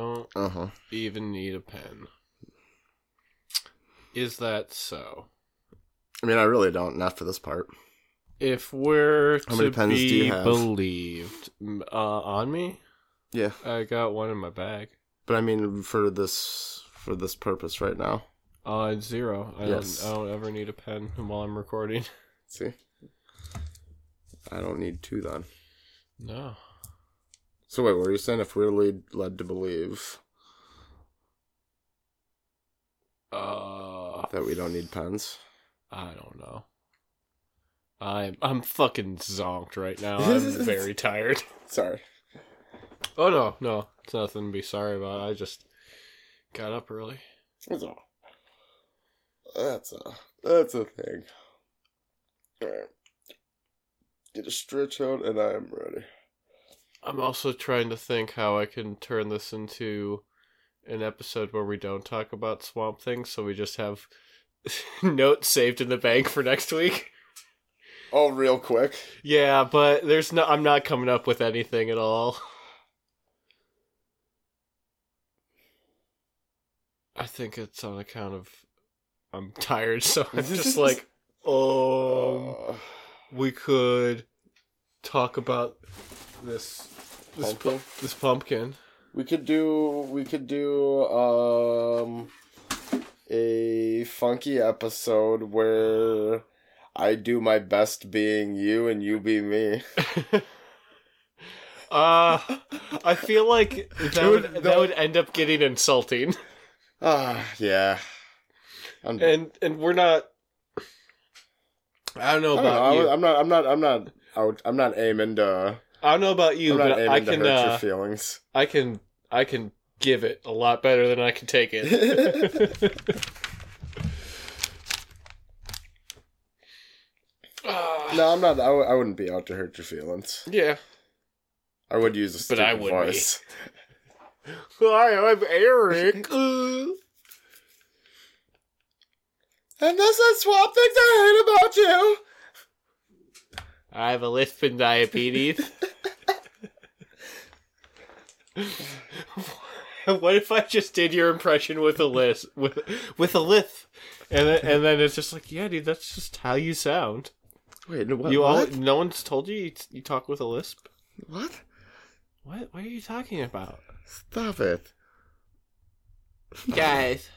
don't Uh huh. even need a pen. Is that so? I mean, I really don't. Not for this part. If we're How to many pens do be you have? believed, uh, on me, Yeah, I got one in my bag. but I mean, for this for this purpose right now. Uh, it's zero. I Yes. don't. I don't ever need a pen while I'm recording. See, I don't need two then. No. So wait, what are you saying? If we're lead, led to believe Uh, that we don't need pens, I don't know. I'm I'm fucking zonked right now. I'm very tired. sorry. Oh no, no, it's nothing to be sorry about. I just got up early. That's all. That's a that's a thing. Alright. Get a stretch out and I am ready. I'm also trying to think how I can turn this into an episode where we don't talk about Swamp Thing, so we just have notes saved in the bank for next week. Oh, real quick. Yeah, but there's no. I'm not coming up with anything at all. I think it's on account of I'm tired, so I'm just like, um, Uh, we could talk about this this pu- Pumpkin? this pumpkin. we could do we could do um a funky episode where I do my best being you and you be me. uh, I feel like that Dude, would no. that would end up getting insulting, Ah, yeah. I'm, and and we're not. I don't know I don't about know, you. I, am not. I'm not. I'm not out. I'm not aiming to. I don't know about you, I'm but aiming I to can hurt your uh, feelings. I can I can give it a lot better than I can take it. No, I'm not. I, w- I wouldn't be out to hurt your feelings. yeah. I would use a But stupid I wouldn't be. voice. Hi, I'm Eric. And this is Swamp Things I hate about you. I have a lisp and diabetes. what if I just did your impression with a lisp with with a lisp, and then, and then it's just like, yeah, dude, that's just how you sound. Wait, no, what? you all, what? no one's told you you, you talk with a lisp. What? What? What are you talking about, Stop it. guys?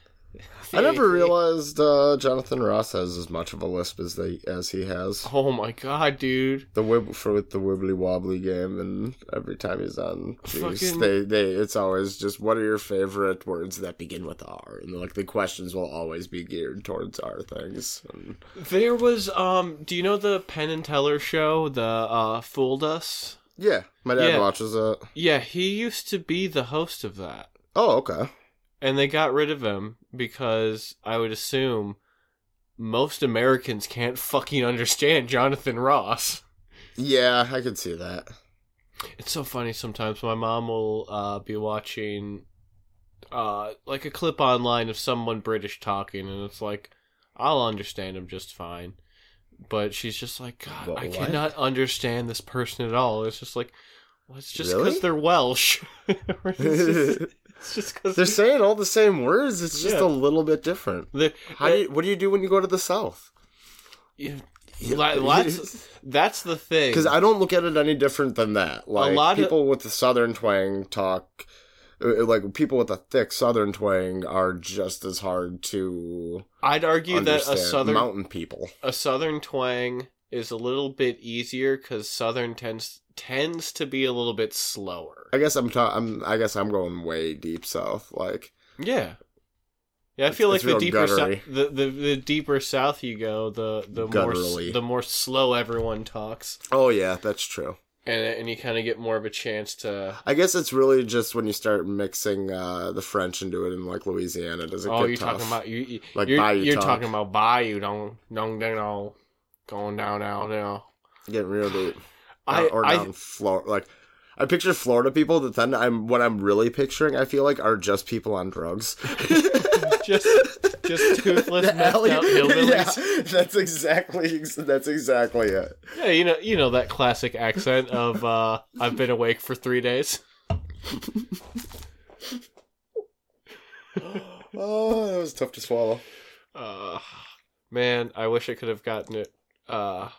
I never realized uh, Jonathan Ross has as much of a lisp as they as he has. Oh my god, dude! The wib for with the wibbly wobbly game, and every time he's on, jeez, Fucking- they they it's always just what are your favorite words that begin with R, and like the questions will always be geared towards R things. And, There was um. Do you know the Penn and Teller show? The uh, fooled us. yeah, my dad Yeah. watches it. Yeah, he used to be the host of that. Oh, okay. And they got rid of him because I would assume most Americans can't fucking understand Jonathan Ross. Yeah, I can see that. It's so funny sometimes. My mom will uh, be watching uh, like a clip online of someone British talking, and it's like I'll understand him just fine. But she's just like, God, But I what?" cannot understand this person at all. It's just like, well, it's just because Really? they're Welsh. it's just- it's just because They're saying all the same words. It's just Yeah. a little bit different. How do you, what do you do when you go to the south? Yeah, Li- That's the thing. Because I don't look at it any different than that. Like lot of- people with the southern twang talk, uh, like people with a thick southern twang are just as hard to I'd argue that a southern mountain people. a southern twang is a little bit easier because southern tends tends to be a little bit slower. I guess I'm, ta- I'm. I guess I'm going way deep south. Like Yeah, yeah. I feel like the deeper south, the, the the deeper south you go, the the more the more slow everyone talks, oh yeah, that's true. and and you kind of get more of a chance to. I guess it's really just when you start mixing uh, the French into it in like Louisiana. Does it Oh, you're tough? talking about you. you Like you're, Bayou you're talk. talking about Bayou, don't don't don't going down down now. getting real deep. I or I Florida. Like I picture Florida people that then I'm what I'm really picturing. I feel like are just people on drugs. just just toothless messed alley- out hillbillies. Yeah, that's exactly that's exactly it. Yeah, you know, you know that classic accent of uh, "I've been awake for three days." Oh, that was tough to swallow. Uh, man, I wish I could have gotten it uh,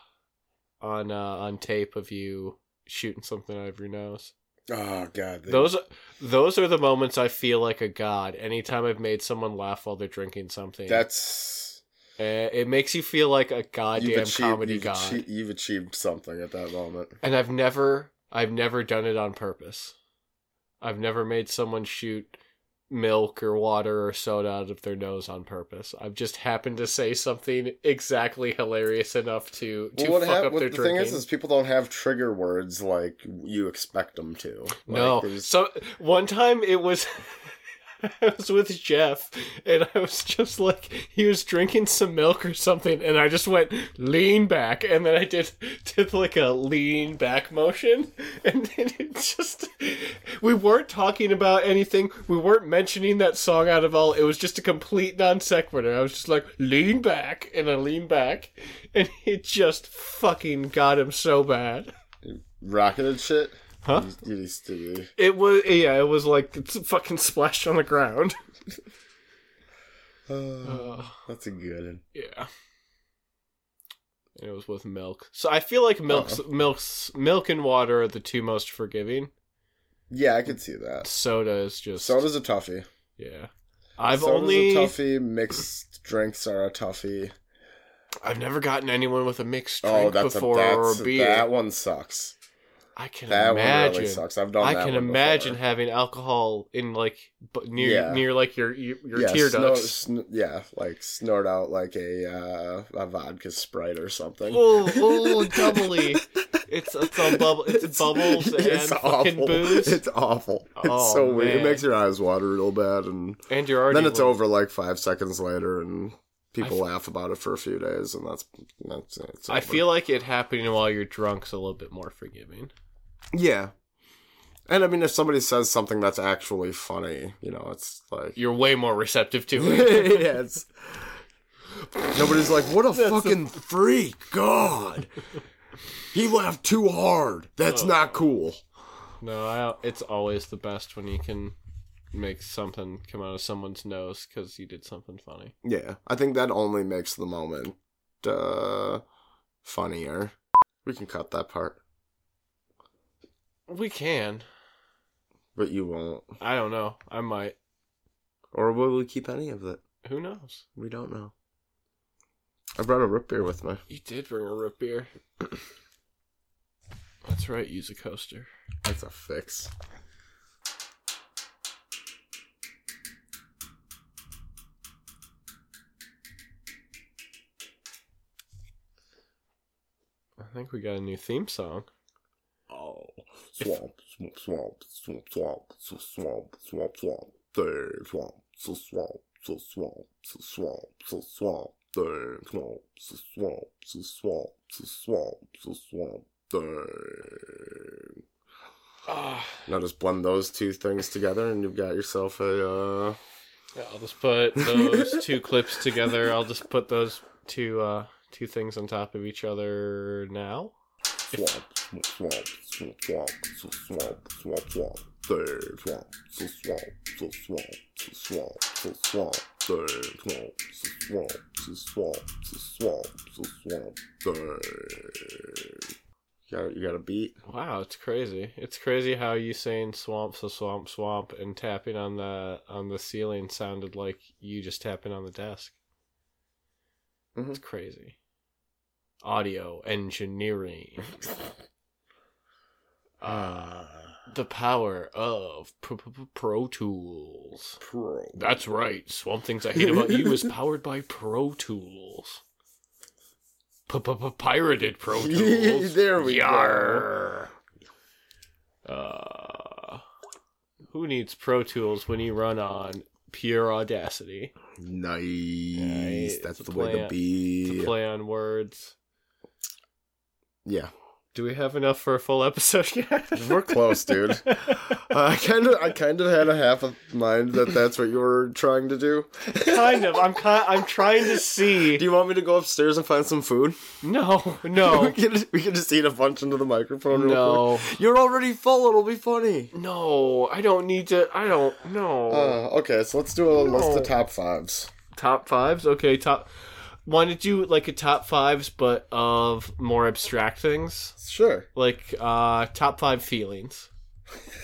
on uh, on tape of you shooting something out of your nose. Oh god. they- Those those are the moments I feel like a god. Anytime I've made someone laugh while they're drinking something, that's Uh, it makes you feel like a you've goddamn achieved, comedy you've, god. you've achieved something at that moment. And I've never I've never done it on purpose. I've never made someone shoot milk or water or soda out of their nose on purpose. I've just happened to say something exactly hilarious enough to to Well, what fuck hap- up their the drinking. thing is, is people don't have trigger words like you expect them to. Like, no, so one time it was. I was with Jeff, and I was just like, he was drinking some milk or something, and I just went lean back, and then I did did like a lean back motion, and then it just we weren't talking about anything, we weren't mentioning that song out of all. It was just a complete non sequitur. I was just like lean back, and I lean back, and it just fucking got him so bad. rocketed shit. Huh? You used to be. It was yeah, it was like it's fucking splashed on the ground. Oh, Uh, that's a good one. yeah. And it was with milk. So I feel like milk's milk's milk and water are the two most forgiving. Yeah, I could see that. Soda is just Soda's a toughie. yeah. I've Soda's only a toughie. Mixed drinks are a toughie. I've never gotten anyone with a mixed Oh, drink that's before a or a beer. that one sucks. I can That imagine. really sucks. I've done. I can imagine having alcohol in like near Yeah. near like your your, your yeah, tear snort- ducts. sn- yeah, like snort out like a uh, a vodka sprite or something. Oh, oh, doubly. It's it's all bubble. It's, bubbles and it's fucking awful. booze, It's awful. It's Oh, so weird. It makes your eyes water real bad, and and you're already then it's like- over like five seconds later, and people I laugh about it for a few days, and that's that's it's I feel like it happening while you're drunk's a little bit more forgiving. Yeah. And I mean, if somebody says something that's actually funny, you know, it's like You're way more receptive to it. yeah, it's nobody's like, what a That's fucking freak! God, he laughed too hard. That's Oh. not cool. no, I, it's always the best when you can make something come out of someone's nose because you did something funny. Yeah, I think that only makes the moment uh, funnier. We can cut that part, We can. but you won't. I don't know. I might. Or will we keep any of it? Who knows? We don't know. I brought a root beer with me. You did bring a root beer. That's right. Use a coaster. That's a fix. I think we got a new theme song. Oh, swamp, swamp, swamp, swamp, swamp, so swamp, swamp, swamp, there, swamp, so swamp, so swamp, so swamp, so swamp, there, swamp, so swamp, so swamp, so swamp, so swamp, there. Now just blend those two things together, and you've got yourself a. uh... yeah, I'll just put those two clips together. I'll just put those two uh two things on top of each other now. Swamp, swamp, swamp, swamp, swamp, swamp, swamp, swamp, there, swamp, so swamp, so swamp, so swamp, so swamp, there, swamp, so swamp, so swamp, so swamp, so swamp, there. You got, you got a beat? Wow, it's crazy. It's crazy how you saying swamp so swamp swamp and tapping on the on the ceiling sounded like you just tapping on the desk. Mhm. It's crazy. Audio engineering. uh, the power of Pro, Pro- Pro Tools. Pro. That's right. Swamp Things I Hate About You is powered by Pro Tools. Pirated Pro Tools. There we go. Yarr. Uh, who needs Pro Tools when you run on pure Audacity? Nice. That's the way to be. To play on words. Yeah. Do we have enough for a full episode yet? We're close, dude. I kind of, I kind of had a half of mind that that's what you were trying to do. kind of. I'm kind. I'm trying to see. Do you want me to go upstairs and find some food? No, we no, can, we can just eat a bunch into the microphone. real no, quick. You're already full. It'll be funny. no. I don't need to. I don't. No. Uh, okay, so let's do a list No. of top fives. top fives. Okay, top. Want to do like a top fives, but of more abstract things, Sure. like uh top five feelings.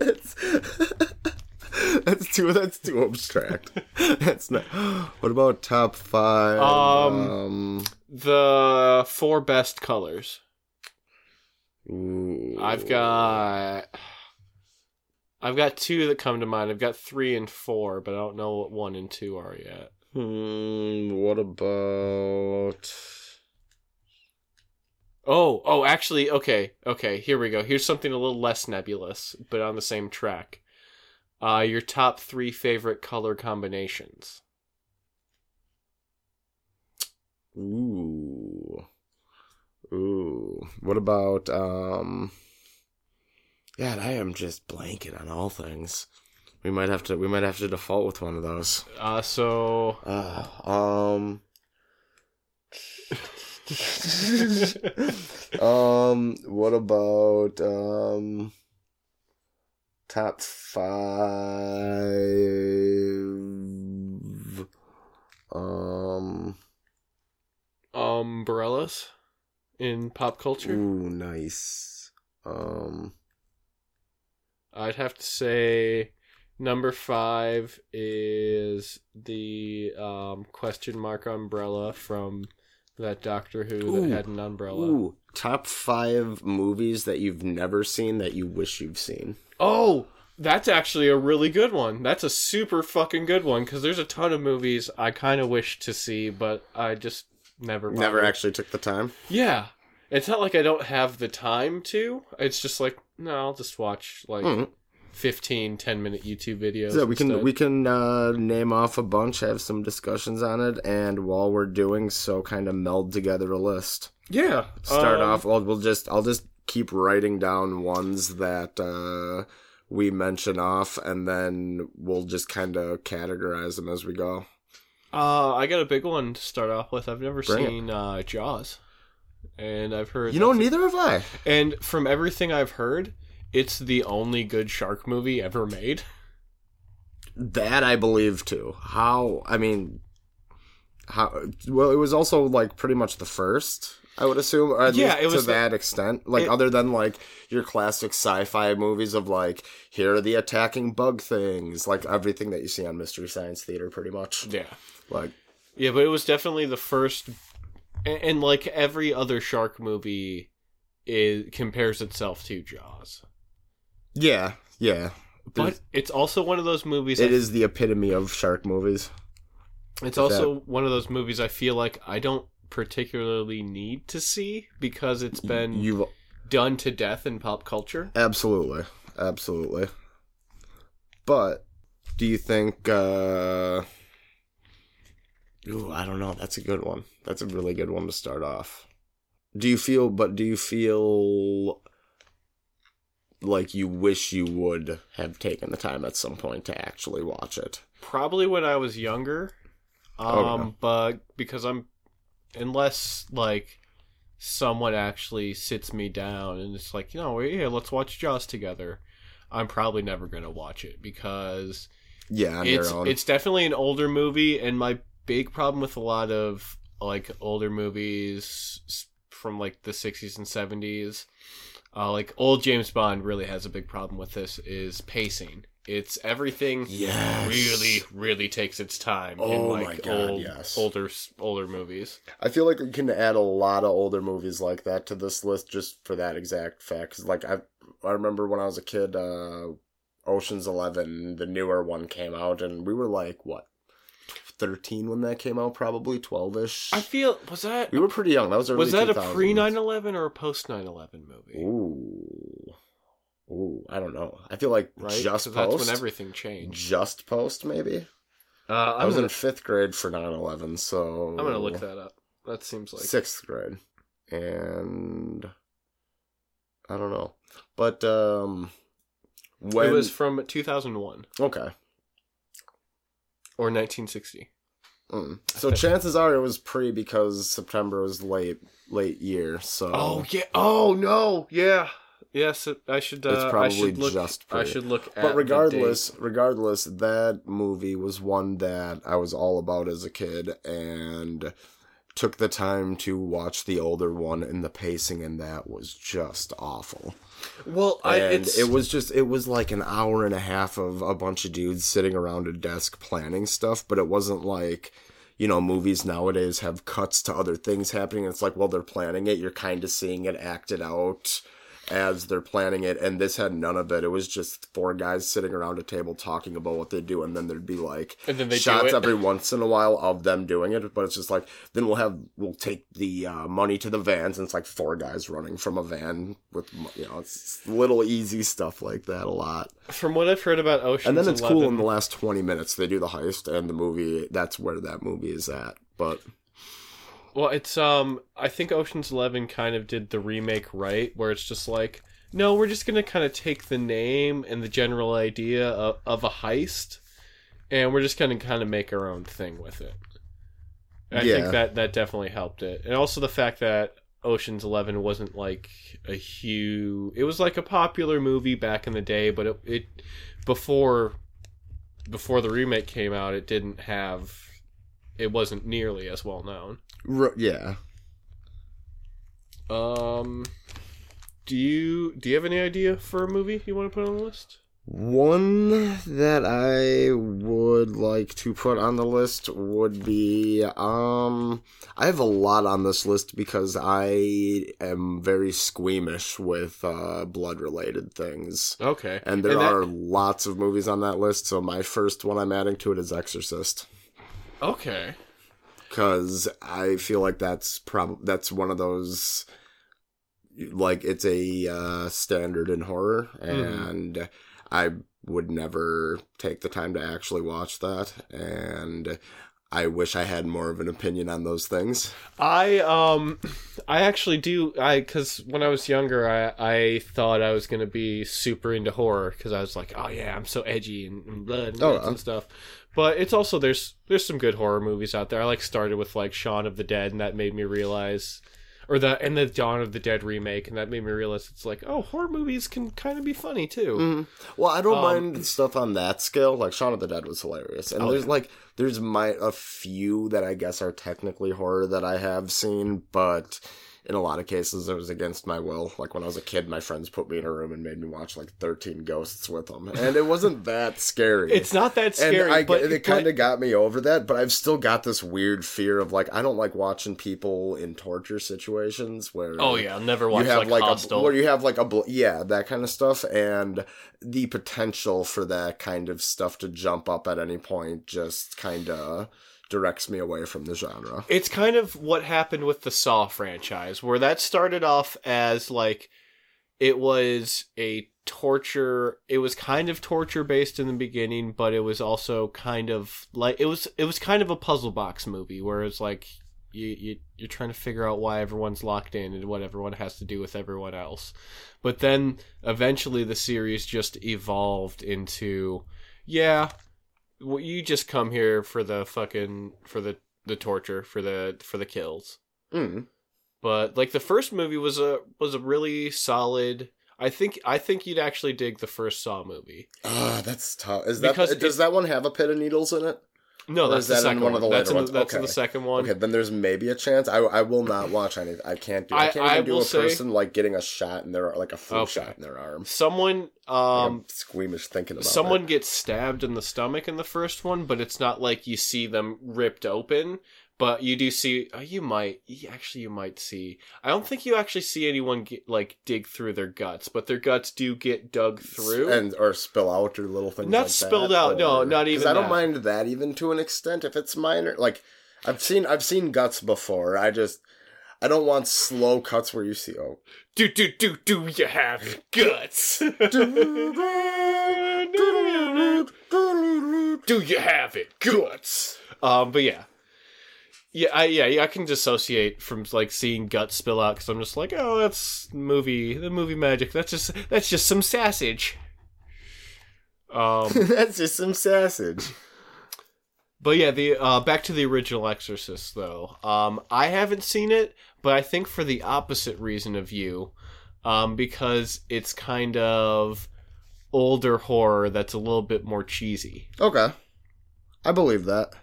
that's, that's too. That's too abstract. That's not. What about top five? Um, um The four best colors. ooh. I've got. I've got two that come to mind. I've got three and four, but I don't know what one and two are yet. Hmm. What about? Oh, oh, actually, okay, okay. Here we go. Here's something a little less nebulous, but on the same track. Uh, your top three favorite color combinations. Ooh. Ooh. What about um God, I am just blanking on all things. We might have to we might have to default with one of those. Uh, so Uh, um um what about um top 5 um umbrellas in pop culture. Ooh, nice. Um, I'd have to say number five is the um, question mark umbrella from that Doctor Who Ooh. that had an umbrella. ooh, top five movies that you've never seen that you wish you've seen. Oh, that's actually a really good one. That's a super fucking good one because there's a ton of movies I kind of wish to see, but I just never Never actually took the time. Yeah, it's not like I don't have the time to. It's just like no, I'll just watch like Mhm. 15, 10 minute YouTube videos. yeah we can instead. we can uh, name off a bunch, have some discussions on it, and while we're doing so, kind of meld together a list. yeah Start um, off. Well, we'll just I'll just keep writing down ones that uh, we mention off, and then we'll just kind of categorize them as we go. Uh, I got a big one to start off with. I've never Bring it. seen uh, Jaws, and I've heard You know, that's- neither have I. and from everything I've heard, it's the only good shark movie ever made. That I believe too. How? I mean, how? Well, it was also like pretty much the first. I would assume, or at Yeah, least it was to the- that extent. Like it- other than like your classic sci-fi movies of like here are the attacking bug things, like everything that you see on Mystery Science Theater, pretty much. Yeah, Like yeah, but it was definitely the first, and, and like every other shark movie, it compares itself to Jaws. Yeah, yeah. But it's also one of those movies. it I- is the epitome of shark movies. It's also one of those movies I feel like I don't particularly need to see because it's been You've done to death in pop culture. Absolutely. Absolutely. But do you think uh Ooh, I don't know. That's a good one. That's a really good one to start off. Do you feel but do you feel like you wish you would have taken the time at some point to actually watch it? Probably when I was younger. Um, Okay. but because I'm unless like someone actually sits me down and it's like, you know, yeah, let's watch Jaws together. I'm probably never gonna watch it because Yeah, it's it's definitely an older movie, and my big problem with a lot of like older movies from like the 60s and 70s, uh, like old James Bond really has a big problem with this is pacing. It's everything yes. really really takes its time in Oh my like God, old yes. older older movies. I feel like we can add a lot of older movies like that to this list just for that exact fact. 'Cause, like I, I remember when I was a kid, uh, Ocean's Eleven, the newer one came out, and we were like what, thirteen when that came out, probably twelve ish. I feel was that We were pretty young. That was early was that a pre 9/11 or a post 9/11 movie? Ooh, ooh, I don't know. I feel like Right, just 'Cause post. that's when everything changed. Just post, maybe. Uh, I was gonna, in fifth grade for 9-11, so I'm gonna look that up. That seems like sixth grade. and I don't know, but um, when It was from 2001 okay. Or 1960. Mm. So chances are it was pre because September was late late year. So Oh yeah. Oh no. Yeah. Yes. It, I should. Uh, It's I probably should look, just I should look. At but regardless, regardless, that movie was one that I was all about as a kid, and took the time to watch the older one, and the pacing in that was just awful. Well, I, and it's, it was just it was like an hour and a half of a bunch of dudes sitting around a desk planning stuff, but it wasn't like you know movies nowadays have cuts to other things happening. It's like while they're planning it, you're kind of seeing it acted out as they're planning it, and this had none of it. It was just four guys sitting around a table talking about what they do, and then there'd be like shots every once in a while of them doing it. But it's just like then we'll have we'll take the uh, money to the vans, and it's like four guys running from a van with you know it's little easy stuff like that a lot. from what I've heard about ocean And then it's 11, cool in the last twenty minutes they do the heist, and the movie that's where that movie is at. But Well, it's um I think Ocean's 11 kind of did the remake right where it's just like no, we're just going to kind of take the name and the general idea of, of a heist and we're just going to kind of make our own thing with it. I Yeah. think that that definitely helped it. And also the fact that Ocean's 11 wasn't like a huge it was like a popular movie back in the day, but it, it before before the remake came out, it didn't have it wasn't nearly as well known. R- yeah, Um, do you do you have any idea for a movie you want to put on the list? One that I would like to put on the list would be um I have a lot on this list because I am very squeamish with uh blood related things. Okay, And there And that- are lots of movies on that list, so my first one I'm adding to it is Exorcist okay. Cuz I feel like that's prob that's one of those like it's a uh standard in horror Mhm. and I would never take the time to actually watch that and I wish I had more of an opinion on those things. I um, I actually do. I because when I was younger, I I thought I was gonna be super into horror because I was like, oh yeah, I'm so edgy and, and blood and, Oh, yeah. and stuff. But it's also there's there's some good horror movies out there. I like started with like Shaun of the Dead, and that made me realize, or the and the Dawn of the Dead remake, and that made me realize it's like, oh, horror movies can kind of be funny too. Mhm. Well, I don't Um, mind stuff on that scale. Like Shaun of the Dead was hilarious, and Oh, there's like there's my a few that I guess are technically horror that I have seen, but in a lot of cases it was against my will. Like when I was a kid, my friends put me in a room and made me watch like Thirteen Ghosts with them, and it wasn't that scary. It's not that scary, and I, but it kind of got me over that, but I've still got this weird fear of like I don't like watching people in torture situations where Oh yeah, I'll never watch you have like, like, a where you have like a bl- yeah that kind of stuff and the potential for that kind of stuff to jump up at any point just kind of directs me away from the genre. It's kind of what happened with the Saw franchise, where that started off as like it was a torture. It was kind of torture based in the beginning, but it was also kind of like it was. It was kind of a puzzle box movie, where it's like you, you you're trying to figure out why everyone's locked in and what everyone has to do with everyone else. But then eventually the series just evolved into yeah, well, you just come here for the fucking for the the torture for the for the kills. Mm. But like the first movie was a was a really solid. I think I think you'd actually dig the first Saw movie. Ah, that's tough. Is that Because does it- that one have a pit of needles in it? No, that's the that second one one. of the that's later in, ones? that's in the second one. Okay, then there's maybe a chance. I I will not watch any. I can't do. I, I- can't I even do will a say- person like getting a shot in their like a flu Okay. shot in their arm. Someone um I'm squeamish thinking about it. someone it. gets stabbed in the stomach in the first one, but it's not like you see them ripped open. But you do see. Uh, you might actually you might see. I don't think you actually see anyone get, like dig through their guts, but their guts do get dug through. and or spill out or little things Not like spilled that, out, no, not even I don't that. mind that even to an extent if it's minor. Like I've seen I've seen guts before. I just I don't want slow cuts where you see oh do do do do you have guts? do you have it guts? Um, but yeah, Yeah, I yeah, I can dissociate from like seeing guts spill out because I'm just like, oh, that's movie, the movie magic. That's just that's just some sausage. Um, That's just some sausage. but yeah, the uh, back to the original Exorcist though. Um, I haven't seen it, but I think for the opposite reason of you, um, because it's kind of older horror that's a little bit more cheesy. Okay. I believe that.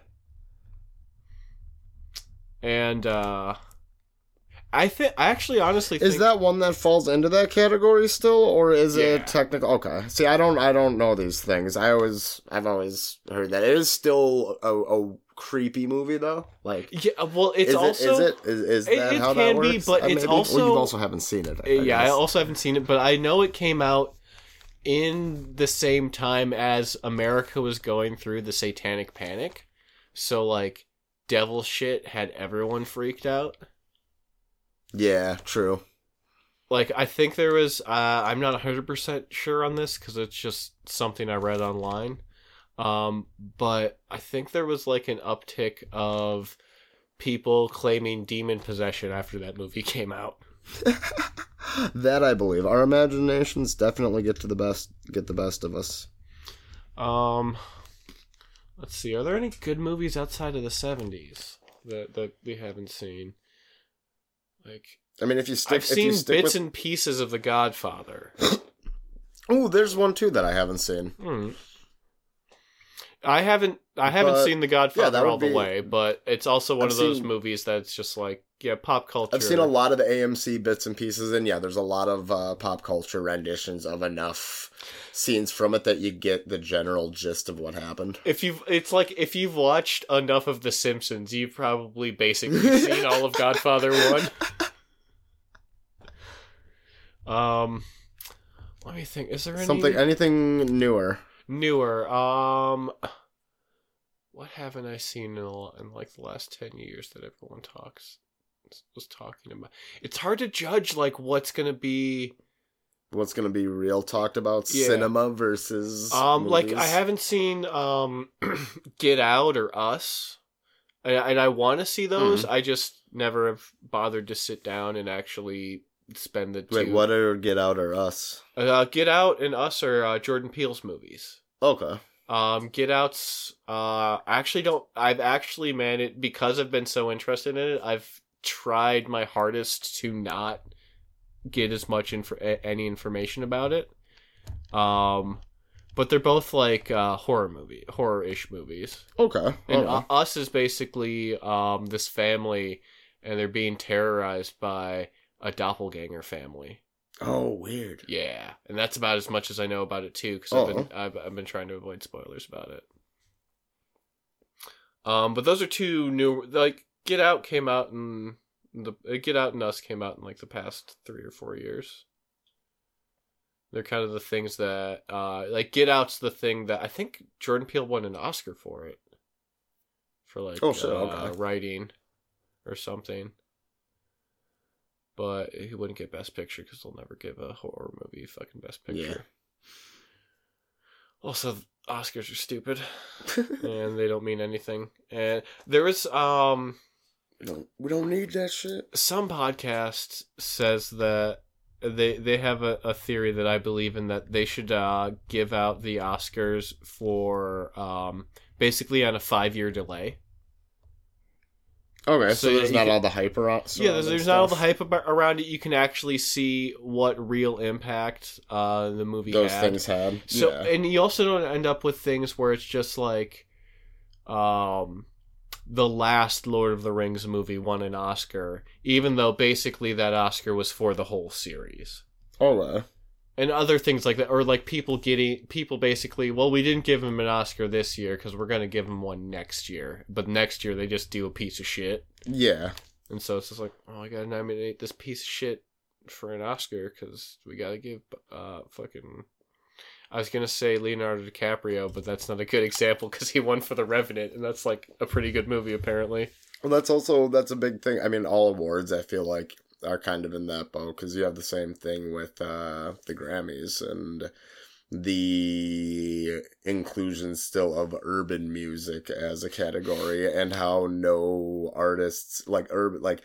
And uh I think I actually honestly think Is that one that falls into that category still, or is Yeah. it technical? Okay. See, I don't, I don't know these things. I always, I've always heard that it is still a, a creepy movie though. Like, Yeah, well, it's is also it? Is it? Is, is It- that it how can that be, works? but it's? Well, also- you also haven't seen it. I, yeah, I guess. also haven't seen it, but I know it came out in the same time as America was going through the satanic panic. So like devil shit had everyone freaked out. yeah, true. Like I think there was uh I'm not 100% sure on this cuz it's just something I read online. Um but I think there was like an uptick of people claiming demon possession after that movie came out. that I believe. Our imaginations definitely get to the best, get the best of us. Um, let's see. Are there any good movies outside of the seventies that that we haven't seen? Like I mean, if you stick, I've if seen you stick bits with, and pieces of The Godfather. oh, there's one too that I haven't seen. Hmm. I haven't I haven't But- seen The Godfather would all the be- way, but it's also one I've of those seen- movies that's just like yeah, pop culture. I've seen a lot of the AMC bits and pieces, and yeah, there's a lot of uh, pop culture renditions of enough scenes from it that you get the general gist of what happened. If you've, it's like if you've watched enough of The Simpsons, you've probably basically seen all of Godfather one. Um, let me think. Is there any Something, anything newer? newer? Um, what haven't I seen in, a, in like the last ten years that everyone talks was talking about? It's hard to judge like what's gonna be. What's going to be real talked about? Yeah. Cinema versus Um, like I haven't seen um, Get Out or Us, and, and I want to see those. Mm-hmm. I just never have bothered to sit down and actually spend the two. Wait, what are Get Out or Us? Uh, Get Out and Us are uh, Jordan Peele's movies. Okay. Um, Get Out's uh, I actually don't. I've actually man it because I've been so interested in it. I've tried my hardest to not get as much inf- a- any information about it. Um, but they're both like uh, horror movie, horror-ish movies. Okay. And Us is basically um this family, and they're being terrorized by a doppelganger family. oh, weird. Yeah, and that's about as much as I know about it too, because Oh. I've been I've, I've been trying to avoid spoilers about it. Um, but those are two new. Like Get Out came out in the uh, Get Out and Us came out in like the past three or four years. They're kind of the things that uh like Get Out's the thing that I think Jordan Peele won an Oscar for it. For like Oh, shit, uh, okay. writing or something. But he wouldn't get Best Picture because they'll never give a horror movie fucking Best Picture. Also, Oscars are stupid and they don't mean anything. And there was um we don't. We don't need that shit. some podcast says that they they have a, a theory that I believe in that they should uh, give out the Oscars for um, basically on a five year delay. Okay, So, so, there's not can- all the hype around. yeah, there's, there's not all the hype about, around it. You can actually see what real impact uh, the movie Those had. things had. So yeah. and you also don't end up with things where it's just like um the last Lord of the Rings movie won an Oscar, even though basically that Oscar was for the whole series. Okay. And other things like that, or like people getting people basically, well, we didn't give him an Oscar this year because we're gonna give him one next year, but next year they just do a piece of shit, Yeah. and so it's just like, oh, I gotta nominate this piece of shit for an Oscar because we gotta give uh fucking. I was gonna say Leonardo DiCaprio, but that's not a good example because he won for The Revenant, and that's like a pretty good movie apparently. Well, that's also that's a big thing. I mean, all awards I feel like are kind of in that boat because you have the same thing with uh, the Grammys, and the inclusion still of urban music as a category and how no artists like urban like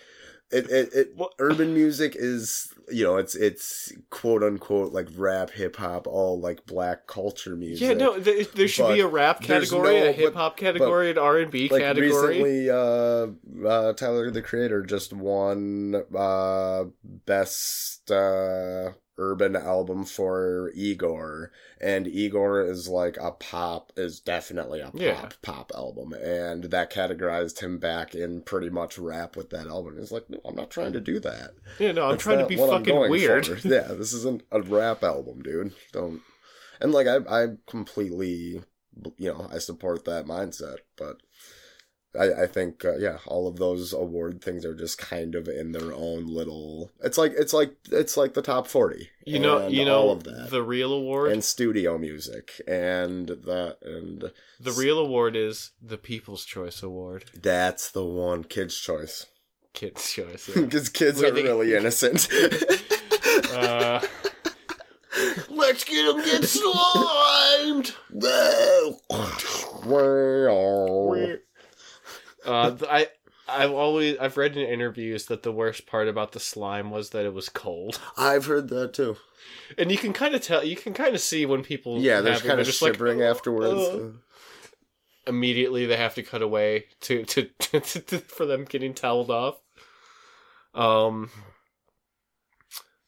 it, it, it Well- urban music is you know it's it's quote unquote like rap hip hop all like black culture music Yeah, no, th- there should be a rap category, no- a hip hop category, an R and B like category. recently uh uh tyler the creator just won uh best uh urban album for igor and igor is like a pop is definitely a pop Yeah. pop album and that categorized him back in pretty much rap with that album it's like no i'm not trying to do that yeah, no, I'm That's trying to be fucking weird. for. yeah this isn't a rap album dude don't and like i i completely you know i support that mindset but I, I think uh, yeah, all of those award things are just kind of in their own little. It's like it's like it's like the top forty. You know, you know all of that the real award. and studio music and that and the real award is the People's Choice Award. that's the one. Kids' choice Kids' Choice. Yeah. because kids Where are they- really innocent. uh, Let's get them get slimed. uh, I. I've always I've read in interviews that the worst part about the slime was that it was cold, I've heard that too. and you can kind of tell you can kind of see when people Yeah, they're kind of just like, shivering "Oh, afterwards. oh." immediately they have to cut away to to, to, to for them getting toweled off. Um.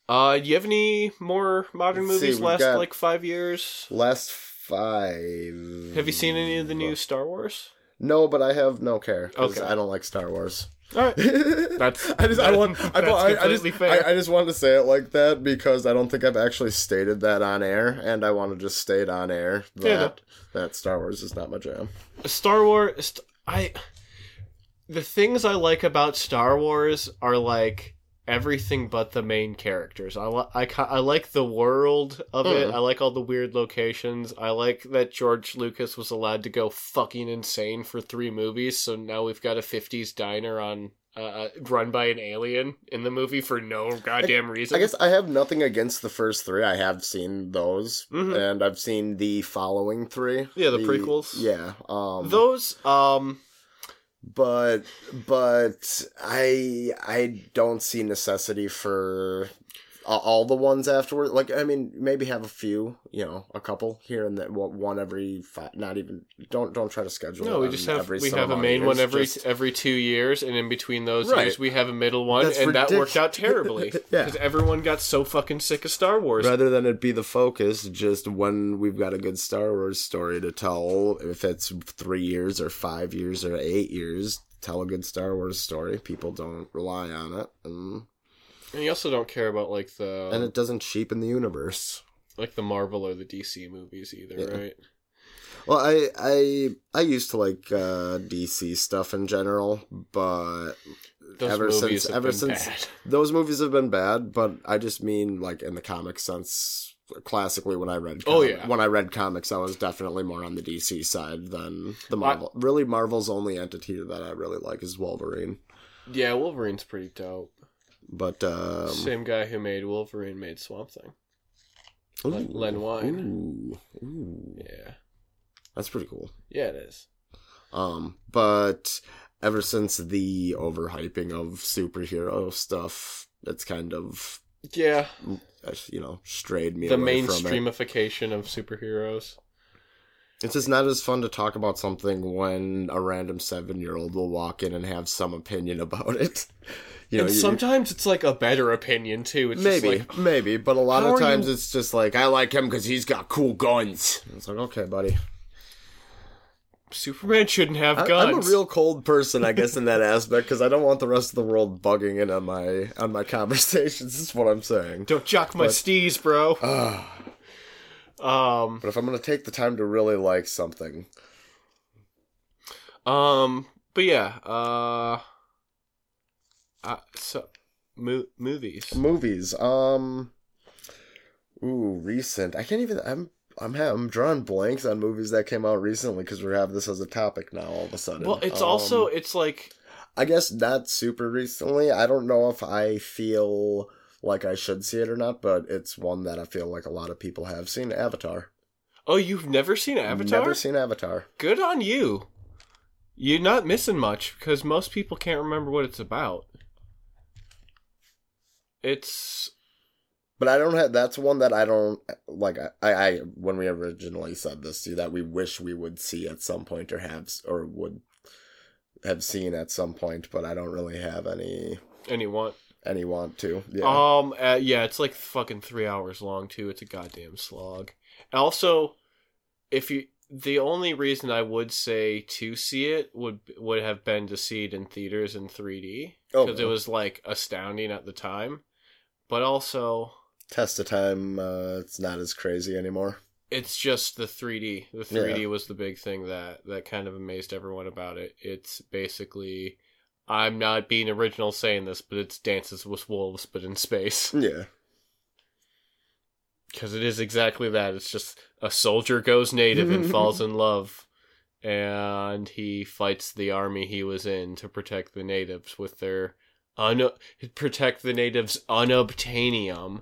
Uh, do you have any more modern Let's movies we've last like five years? Last five. Have you seen any of the new Star Wars? No, but I have no care because Okay. I don't like Star Wars. All right, That's I just I want I, I, I just completely. I, I just wanted to say it like that because I don't think I've actually stated that on air, and I want to just state on air that Yeah, no. that Star Wars is not my jam. Star Wars. I. The things I like about Star Wars are like everything but the main characters. I li- I, ki- I like the world of it. Mhm. I like all the weird locations. I like that George Lucas was allowed to go fucking insane for three movies. So now we've got a '50s diner on. Uh, run by an alien in the movie for no goddamn reason. I guess I have nothing against the first three. I have seen those, Mhm. and I've seen the following three. Yeah, the prequels. Yeah, um, those. Um, but but I I don't see necessity for all the ones afterward. Like I mean, maybe have a few, you know, a couple here and then, one one every five. Not even don't don't try to schedule. No, we just have every we have a main one every just- every two years, and in between those Right. years we have a middle one, That's and that worked out terribly Yeah. because everyone got so fucking sick of Star Wars. Rather than it be the focus, just when we've got a good Star Wars story to tell, if it's three years or five years or eight years, tell a good Star Wars story. People don't rely on it, and, And you also don't care about like the and it doesn't cheapen the universe. like the Marvel or the DC movies either, Yeah. right? Well, I I I used to like uh, DC stuff in general, but Those ever since ever since bad. those movies have been bad. But I just mean like in the comic sense. Classically, when I read Oh, yeah. when I read comics, I was definitely more on the DC side than the I- Marvel. really, Marvel's only entity that I really like is Wolverine. Yeah, Wolverine's pretty dope. But um, Same guy who made Wolverine made Swamp Thing. Len- ooh, Len Wein. Ooh, ooh, Yeah, that's pretty cool. yeah, it is. Um, but ever since the overhyping of superhero stuff, it's kind of Yeah, uh, you know strayed me the away from it. mainstreamification of superheroes. It's just not as fun to talk about something when a random seven year old will walk in and have some opinion about it. You know, you- sometimes it's like a better opinion too. It's maybe, like, maybe, but a lot of times you- it's just like I like him because he's got cool guns. It's like okay, buddy. Superman shouldn't have I, guns. I'm a real cold person, I guess, in that aspect because I don't want the rest of the world bugging in on my on my conversations. Is what I'm saying. Don't jock my But- steez, bro. Ah. Um, But if I'm gonna take the time to really like something, um, but yeah, uh, uh so mo- movies. movies. Um, ooh, recent. I can't even. I'm. I'm. ha- I'm drawing blanks on movies that came out recently because we have this as a topic now. All of a sudden. Well, it's Um, also it's like I guess not super recently. I don't know if I feel like I should see it or not, but it's one that I feel like a lot of people have seen. Avatar. Oh, you've never seen Avatar? Never seen Avatar. Good on you. You're not missing much because most people can't remember what it's about. It's But I don't have. That's one that I don't like. I, I when we originally said this to you, that we wish we would see at some point or have or would have seen at some point, but I don't really have any any want any want to. Yeah. Um, uh, yeah, it's like fucking three hours long too. It's a goddamn slog. Also, if you, the only reason I would say to see it would would have been to see it in theaters in 3D Oh, because it was like astounding at the time. But also, Test of time. Uh, it's not as crazy anymore. it's just the 3D. The 3D was the big thing that that kind of amazed everyone about it. It's basically. I'm not being original saying this, but it's Dances with Wolves, but in space. Yeah. Because it is exactly that. It's just a soldier goes native and falls in love, and he fights the army he was in to protect the natives with their un protect the natives unobtainium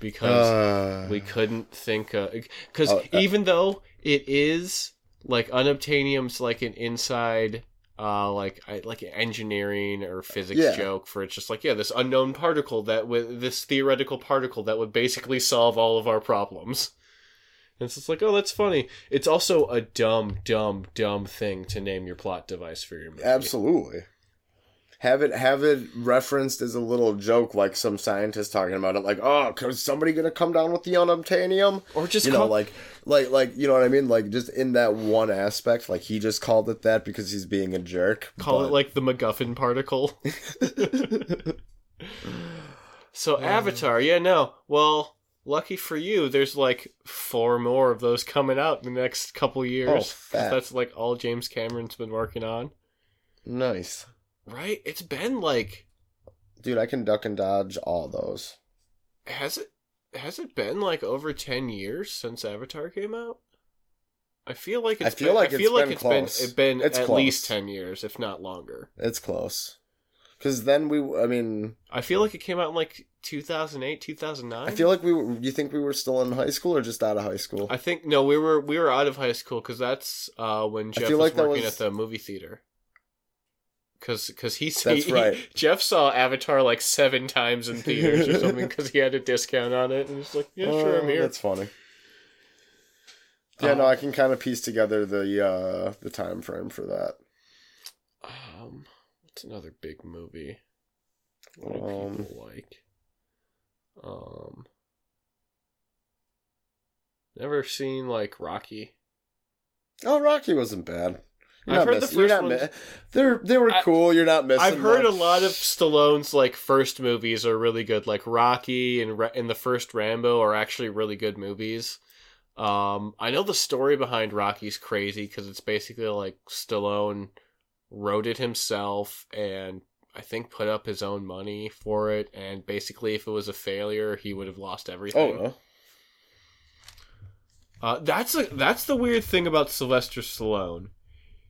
because Uh, we couldn't think of because Oh, uh, even though it is like unobtainium's like an inside uh like I, like an engineering or physics Yeah. joke for it's just like yeah this unknown particle that with this theoretical particle that would basically solve all of our problems. And so it's like oh that's funny. It's also a dumb dumb dumb thing to name your plot device for your movie. Absolutely. Have it have it referenced as a little joke, like some scientist talking about it, like, oh, is somebody gonna come down with the unobtainium? or just you know, like, like, like, you know what I mean? Like, just in that one aspect, like he just called it that because he's being a jerk. call it like the MacGuffin particle So Avatar, yeah, no. Well, lucky for you, there's like four more of those coming out in the next couple years. Oh. That's like all James Cameron's been working on. nice, Right? It's been like dude. I can duck and dodge all those. has it has it been like over 10 years since Avatar came out? I feel like I it's feel been, like I feel it's like been it's close. been it's been It's at close. least 10 years if not longer. It's close. Because then we, I mean, I feel like it came out in like 2008, 2009. I feel like we. were- You think we were still in high school or just out of high school? I think no, we were we were out of high school because that's uh, when Jeff was like working was- at the movie theater. Because because he, That's he- right. Jeff saw Avatar like seven times in theaters or something because he had a discount on it and he's like, yeah, sure, I'm Oh, here. That's funny. Yeah, no, Um, I can kind of piece together the uh the time frame for that. Um, what's another big movie? What do Um, people like? Um, never seen like Rocky. Oh, Rocky wasn't bad. You're I've heard the first not ones- mi- They're they were I- cool. You're not missing. I've heard a lot of Stallone's like first movies are really good, like Rocky and and the first Rambo are actually really good movies. Um, I know the story behind Rocky's crazy because it's basically like Stallone wrote it himself and I think put up his own money for it, and basically if it was a failure, he would have lost everything. Oh, no. Uh, that's a, that's the weird thing about Sylvester Stallone.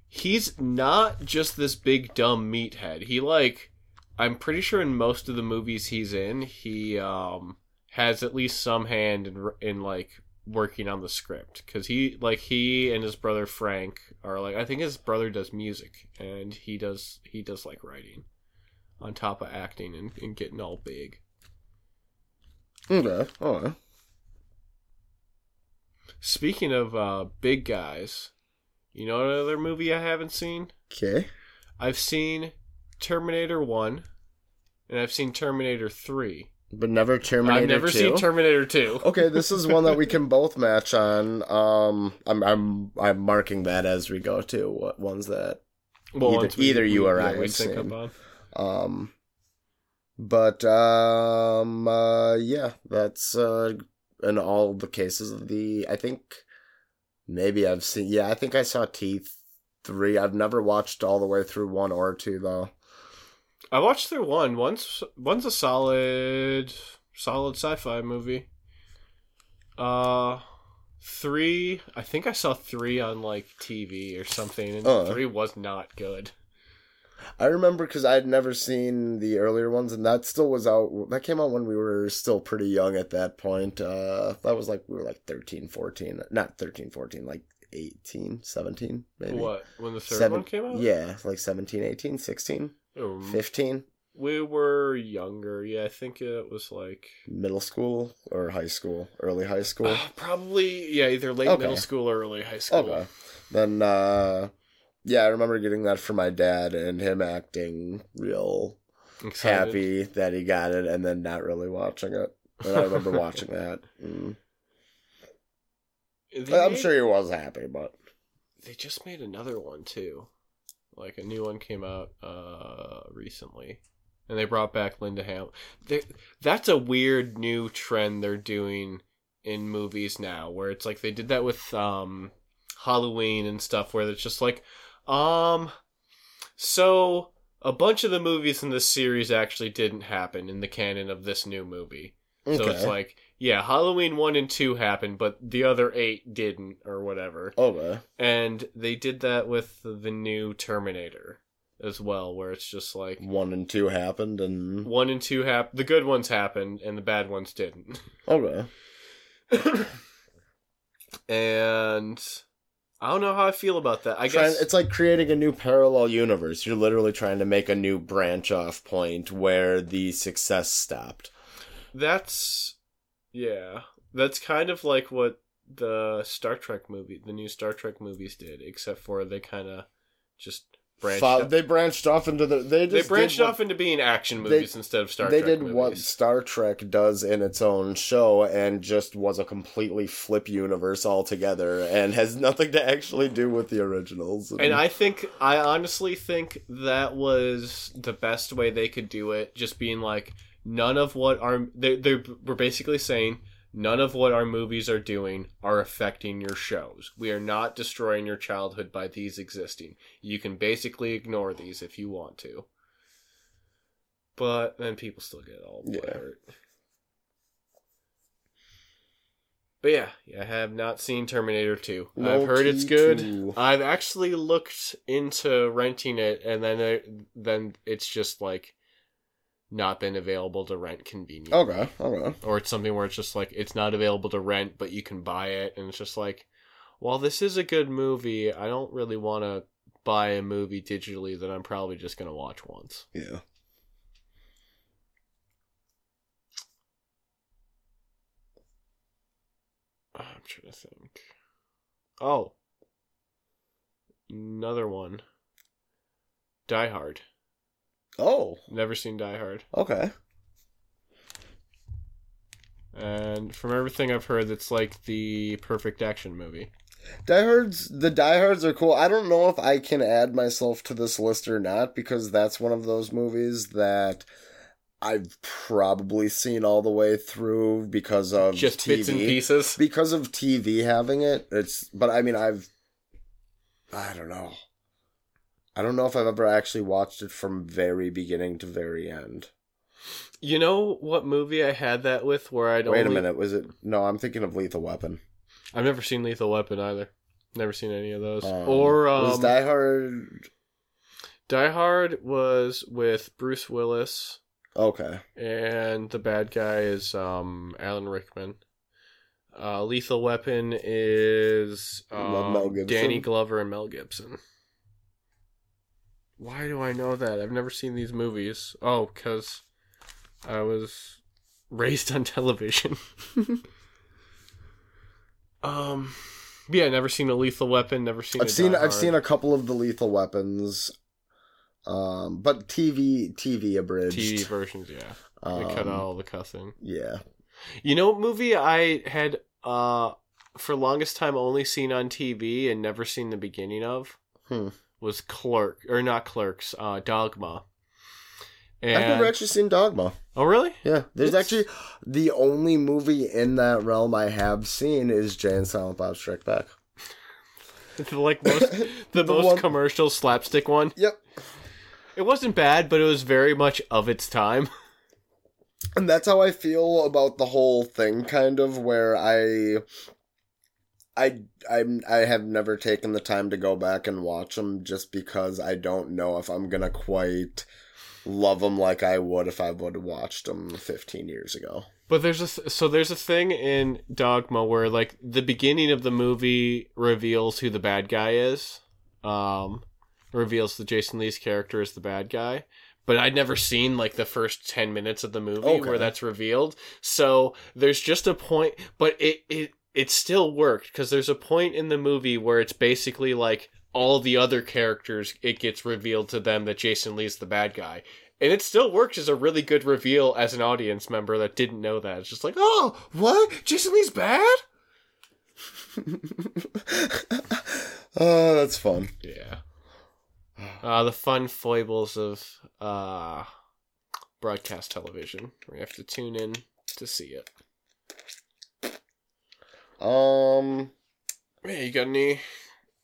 He's not just this big dumb meathead. He like I'm pretty sure in most of the movies he's in, he um has at least some hand in in like working on the script cuz he like he and his brother Frank are like I think his brother does music and he does he does like writing on top of acting and, and getting all big. Okay. Oh. Speaking of uh big guys, you know another movie I haven't seen? Okay. I've seen Terminator 1 and I've seen Terminator 3. But never Terminator. I've never 2. seen Terminator 2. Okay, this is one that we can both match on. Um, I'm I'm I'm marking that as we go too. What ones that Well, Either- we- either you we- or yeah, I we have seen. Um, but um, uh, yeah, that's uh, in all the cases of the. I think maybe I've seen. Yeah, I think I saw T three. I've never watched all the way through one or two though. I watched through one. One's one's a solid solid sci-fi movie. Uh 3, I think I saw 3 on like TV or something and Uh. 3 was not good. I remember because I'd never seen the earlier ones, and that still was out. That came out when we were still pretty young at that point. Uh, that was like we were like 13, 14. Not 13, 14, like 18, 17, maybe. What when the third Seven- one came out? Yeah, like 17, 18, 16, Um, 15, we were younger. Yeah, I think it was like middle school or high school, early high school. uh, probably yeah, either late Okay. middle school or early high school. Okay. Then, uh, yeah, I remember getting that for my dad and him acting real Excited. happy that he got it and then not really watching it. And I remember watching that. Mm. I'm made- sure he was happy, but they just made another one too. Like a new one came out uh recently. And they brought back Linda Ham. They, that's a weird new trend they're doing in movies now where it's like they did that with um Halloween and stuff where it's just like um so a bunch of the movies in this series actually didn't happen in the canon of this new movie. okay. So it's like yeah, Halloween 1 and 2 happened, but the other 8 didn't or whatever okay. and they did that with the new Terminator as well, where it's just like One and two happened, and one and two hap- the good ones happened and the bad ones didn't. okay. and I don't know how I feel about that. I Trying- guess it's like creating a new parallel universe. You're literally trying to make a new branch off point where the success stopped. that's yeah, that's kind of like what the Star Trek movie, the new Star Trek movies did, except for they kind of just branched. Fo- they branched off into the. They they branched what- off into being action They- movies instead of Star Trek. they Trek did what. Star Trek does in its own show and just was a completely flip universe altogether and has nothing to actually do with the originals. And I think I honestly think that was the best way they could do it. Just being like, none of what our they they were basically saying none of what our movies are doing are affecting your shows. We are not destroying your childhood by these existing. You can basically ignore these if you want to. But then people still get all Yeah. hurt. But yeah, I have not seen Terminator 2. No I've heard it's good. I've actually looked into renting it, and then it, then it's just like not been available to rent conveniently. Okay, okay. Or it's something where it's just like it's not available to rent, but you can buy it, and it's just like, well, this is a good movie. I don't really want to buy a movie digitally that I'm probably just gonna watch once. Yeah. I'm trying to think. Oh, another one. Die Hard. Oh, Never seen Die Hard. okay. And from everything I've heard, it's like the perfect action movie. Diehards, the diehards are cool. I don't know if I can add myself to this list or not because that's one of those movies that I've probably seen all the way through because of Just TV. bits and pieces. because of TV having it. It's but I mean I've I don't know. I don't know if I've ever actually watched it from very beginning to very end. You know what movie I had that with where I'd Wait only... a minute, was it? No, I'm thinking of Lethal Weapon. I've never seen Lethal Weapon either. Never seen any of those. Um, or um, was Die Hard? Die Hard was with Bruce Willis, Okay, and the bad guy is um, Alan Rickman. Uh, Lethal Weapon is um, Mel Danny Glover and Mel Gibson. Why do I know that? I've never seen these movies. Oh, because I was raised on television. um, yeah, never seen a Lethal Weapon. Never seen. I've a seen I've seen a couple of the Lethal Weapons, um, but TV TV abridged. TV versions. Yeah, they cut Um, out all the cussing. Yeah, You know what movie I had uh for longest time only seen on TV and never seen the beginning of Hmm. Was Clerk or not Clerks, uh Dogma. And I've never actually seen Dogma. Oh really? Yeah, there's It's- actually the only movie in that realm I have seen is Jay and Silent Bob Strike Back. The, like most the, The most one- commercial slapstick one. Yep, It wasn't bad, but it was very much of its time. and that's how I feel about the whole thing. Kind of where I, I I'm I have never taken the time to go back and watch them just because I don't know if I'm gonna quite love them like I would if I would have watched them 15 years ago. But there's a th- so there's a thing in Dogma where like the beginning of the movie reveals who the bad guy is, um, reveals that Jason Lee's character is the bad guy. But I'd never seen like the first ten minutes of the movie Okay. where that's revealed. So there's just a point, but it it it still worked because there's a point in the movie where it's basically like all the other characters. It gets revealed to them that Jason Lee's the bad guy, and it still works as a really good reveal as an audience member that didn't know that. It's just like, oh, what? Jason Lee's bad? oh, that's fun. Yeah. Uh, the fun foibles of uh, broadcast television. We have to tune in to see it. Um, Hey, you got any?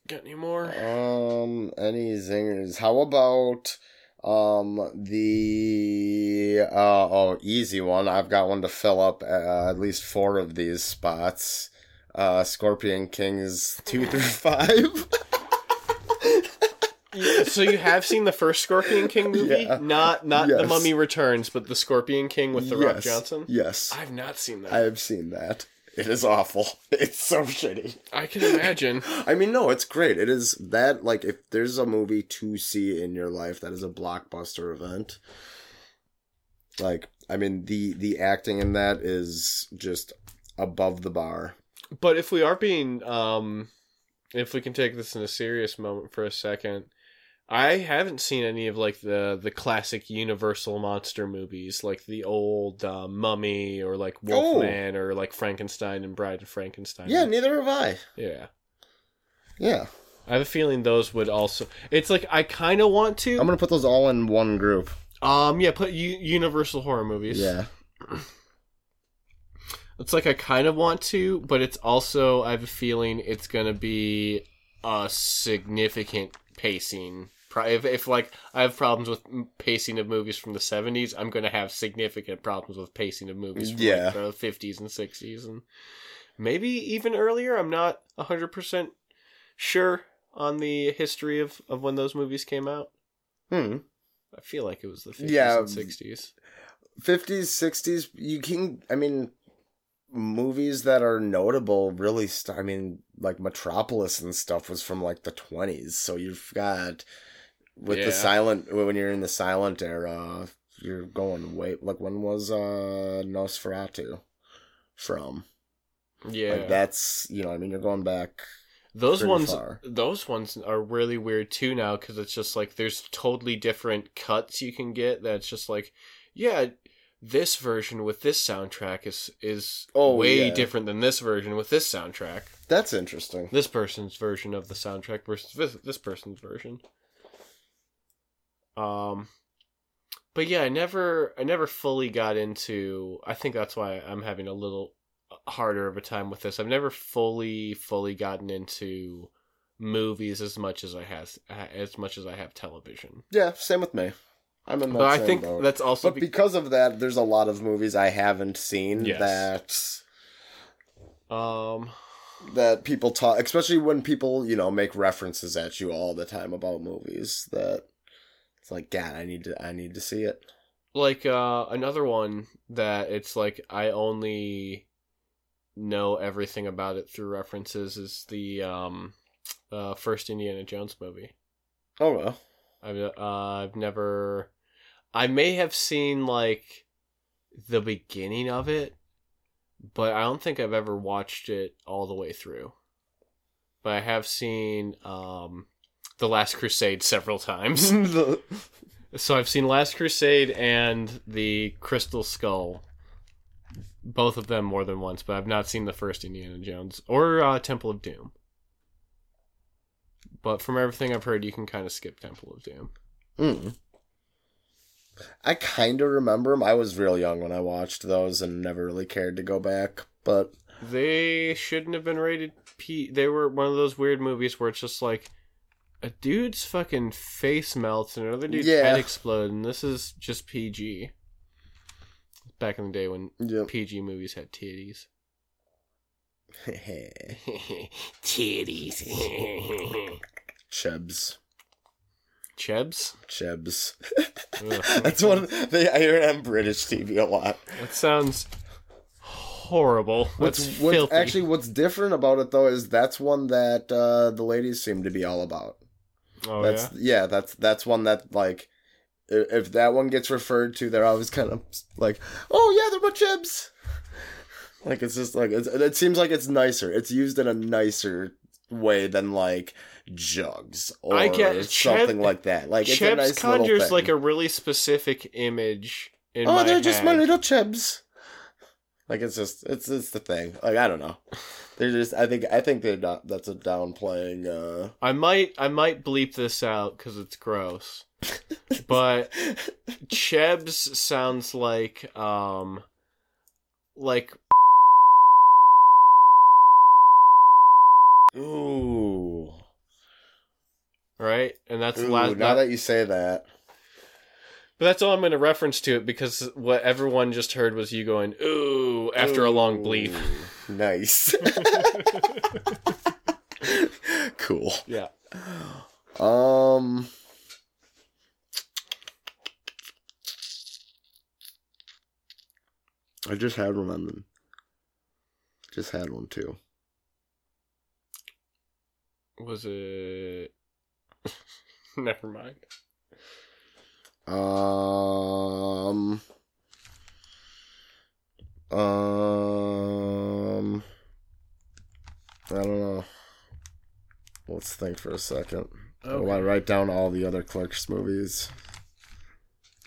Got any more? um, any zingers? How about um the uh oh easy one? I've got one to fill up uh, at least four of these spots. Uh, Scorpion Kings two through five. Yeah, so you have seen the first Scorpion King movie? Yeah. Not not The Mummy Returns, but the Scorpion King with the Rock Johnson. Yes, I've not seen that. I have seen that. It is awful. It's so shitty. I can imagine. I mean, no, it's great. It is that like if there's a movie to see in your life that is a blockbuster event. Like, I mean, the the acting in that is just above the bar. But if we are being, um, if we can take this in a serious moment for a second, I haven't seen any of like the the classic Universal monster movies, like the old uh, Mummy or like Wolfman or like Frankenstein and Bride of Frankenstein. Yeah, neither have I. yeah. Yeah, I have a feeling those would also. It's like I kind of want to. I'm gonna put those all in one group. Um, yeah, put U- Universal horror movies. Yeah, It's like I kind of want to, but it's also I have a feeling it's gonna be a significant pacing. If, if like I have problems with pacing of movies from the seventies, I'm gonna have significant problems with pacing of movies from Yeah. like, the fifties and sixties, and maybe even earlier. I'm not hundred percent sure on the history of of when those movies came out. hmm. I feel like it was the fifties Yeah. and sixties. 50s, 60s. You can. I mean, movies that are notable really. St- I mean, like Metropolis and stuff was from like the 20s. So you've got with Yeah. the silent when you're in the silent era. You're going way like when was uh Nosferatu from? Yeah, Like that's you know I mean you're going back Those ones, far. those ones are really weird too now because it's just like there's totally different cuts you can get. That's just like, yeah, this version with this soundtrack is is Oh, way yeah. different than this version with this soundtrack. That's interesting. This person's version of the soundtrack versus this, this person's version. Um, but yeah, I never, I never fully got into. I think that's why I'm having a little harder of a time with this. I've never fully, fully gotten into movies as much as I has as much as I have television. Yeah, same with me. I'm in that But I think boat. that's also But be- because of that, there's a lot of movies I haven't seen Yes. that um that people talk, especially when people you know make references at you all the time about movies. That it's like, God, I need to, I need to see it. like uh another one that it's like I only know everything about it through references is the um uh first Indiana Jones movie. Oh well, I've uh, I've never I may have seen like the beginning of it, but I don't think I've ever watched it all the way through. But I have seen um The Last Crusade several times. So I've seen Last Crusade and the Crystal Skull, both of them more than once, but I've not seen the first Indiana Jones or uh, Temple of Doom. But from everything I've heard, you can kind of skip Temple of Doom. Mm. I kind of remember them. I was real young when I watched those and never really cared to go back. But They shouldn't have been rated P. They were one of those weird movies where it's just like a dude's fucking face melts and another dude's Yeah. head explodes, and this is just PG. Back in the day when yeah, PG movies had titties. Titties. Chubs. Chebs? Chebs. That's one they I hear it on British TV a lot. That sounds horrible. What's, That's what's actually what's different about it though is that's one that uh, the ladies seem to be all about. Oh, that's yeah? yeah? that's that's one that like if that one gets referred to, they're always kind of like, oh yeah, they're my chibs. Like it's just like it's, it seems like it's nicer. It's used in a nicer way than like jugs or I get- something Cheb- like that. Like it's a nice conjures thing. like a really specific image in oh, they're just my little chibs. Like it's just it's it's the thing. Like I don't know. They're just I think I think they're not. That's a downplaying. uh I might I might bleep this out because it's gross. but Chebs sounds like um like Ooh. right, and that's Ooh, last. now that you say that. but that's all I'm going to reference to it because what everyone just heard was you going ooh after a long bleep. Nice. cool. Yeah. Um. I just had one on them. Just had one too. Was it? Never mind. Um. Um. I don't know. Let's think for a second. I want to write down all the other Clerks movies.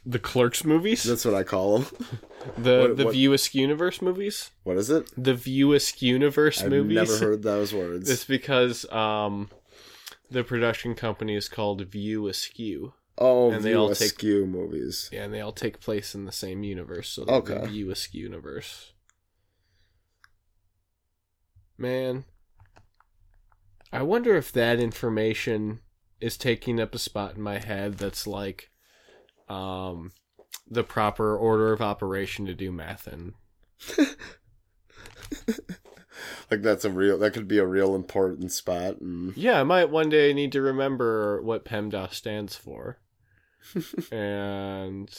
The Clerks movies, That's what I call them. the what- the what- View Askew universe movies, What is it? the View Askew universe movies. I've never heard those words. It's because um, the production company is called View Askew. Oh, and they all take- Askew movies. Yeah, and they all take place in the same universe, so the Okay. View Askew universe. Man, I wonder if that information is taking up a spot in my head that's like, um, the proper order of operation to do math in. Like that's a real. That could be a real important spot. And Yeah, I might one day need to remember what PEMDAS stands for. And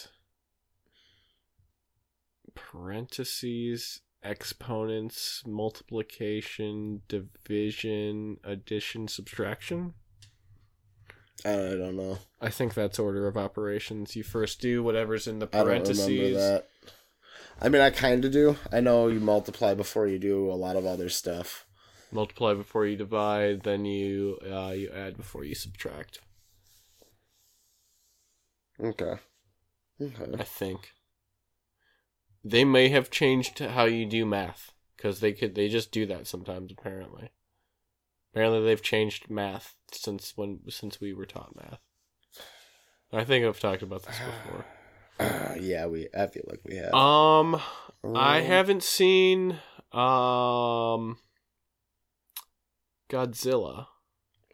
parentheses, exponents, multiplication, division, addition, subtraction. I don't know. I think that's order of operations. You first do whatever's in the I don't parentheses. remember that. I mean, I kind of do. I know you multiply before you do a lot of other stuff. Multiply before you divide, then you uh, you add before you subtract. Okay. Okay. I think they may have changed how you do math because they could they just do that sometimes apparently. Apparently they've changed math since when since we were taught math. I think I've talked about this before. Uh, yeah, we. I feel like we have. Um, I Um, haven't seen um Godzilla.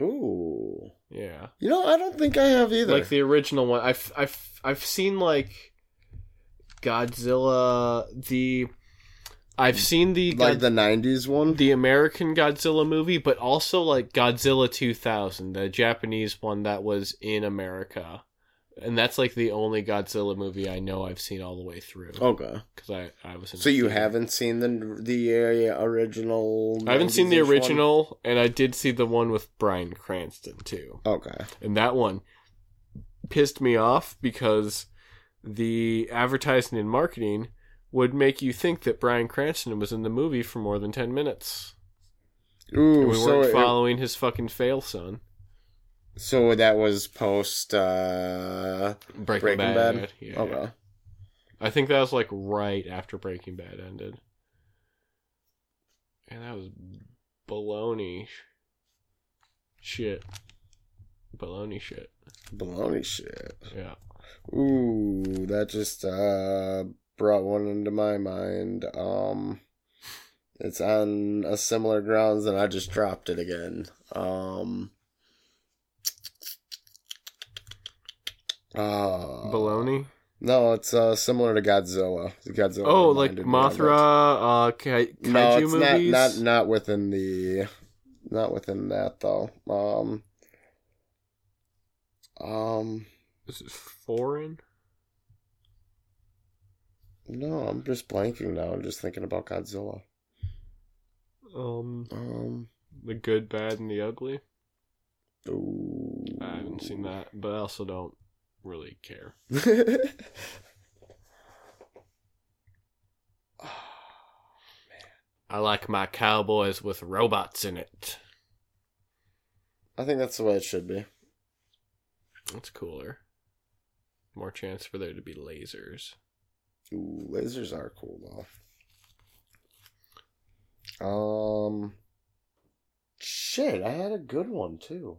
Ooh. Yeah, You know, I don't think I have either. like the original one. I've I've I've seen like Godzilla the. I've seen the like God- the '90s one. the American Godzilla movie, but also like Godzilla 2000, the Japanese one that was in America. And that's like the only Godzilla movie I know I've seen all the way through Okay. because I, I was. So you haven't seen the the uh, original? I haven't seen the 90s-ish one? original, and I did see the one with Bryan Cranston too. Okay. And that one pissed me off because the advertising and marketing would make you think that Bryan Cranston was in the movie for more than 10 minutes. Ooh, And we so weren't it- following his fucking fail son. So that was post uh, Breaking, Breaking Bad. Bad. Yeah. Okay. I think that was like right after Breaking Bad ended. And that was baloney shit. Baloney shit. Baloney shit. Yeah. Ooh, that just uh brought one into my mind. Um it's on a similar grounds and I just dropped it again. Um uh Baloney? No, it's uh, similar to Godzilla. Godzilla. Oh, like reminded me of it. Mothra, uh, kai- kaiju No, it's movies. not not not within the not within that though. Um um Is it foreign? no, I'm just blanking now. I'm just thinking about Godzilla. Um, Um the good, bad, and the ugly. ooh. I haven't seen that, but I also don't really care. I like my cowboys with robots in it. I think that's the way it should be. That's cooler. More chance for there to be lasers. Ooh, lasers are cool though. Um shit, I had a good one too.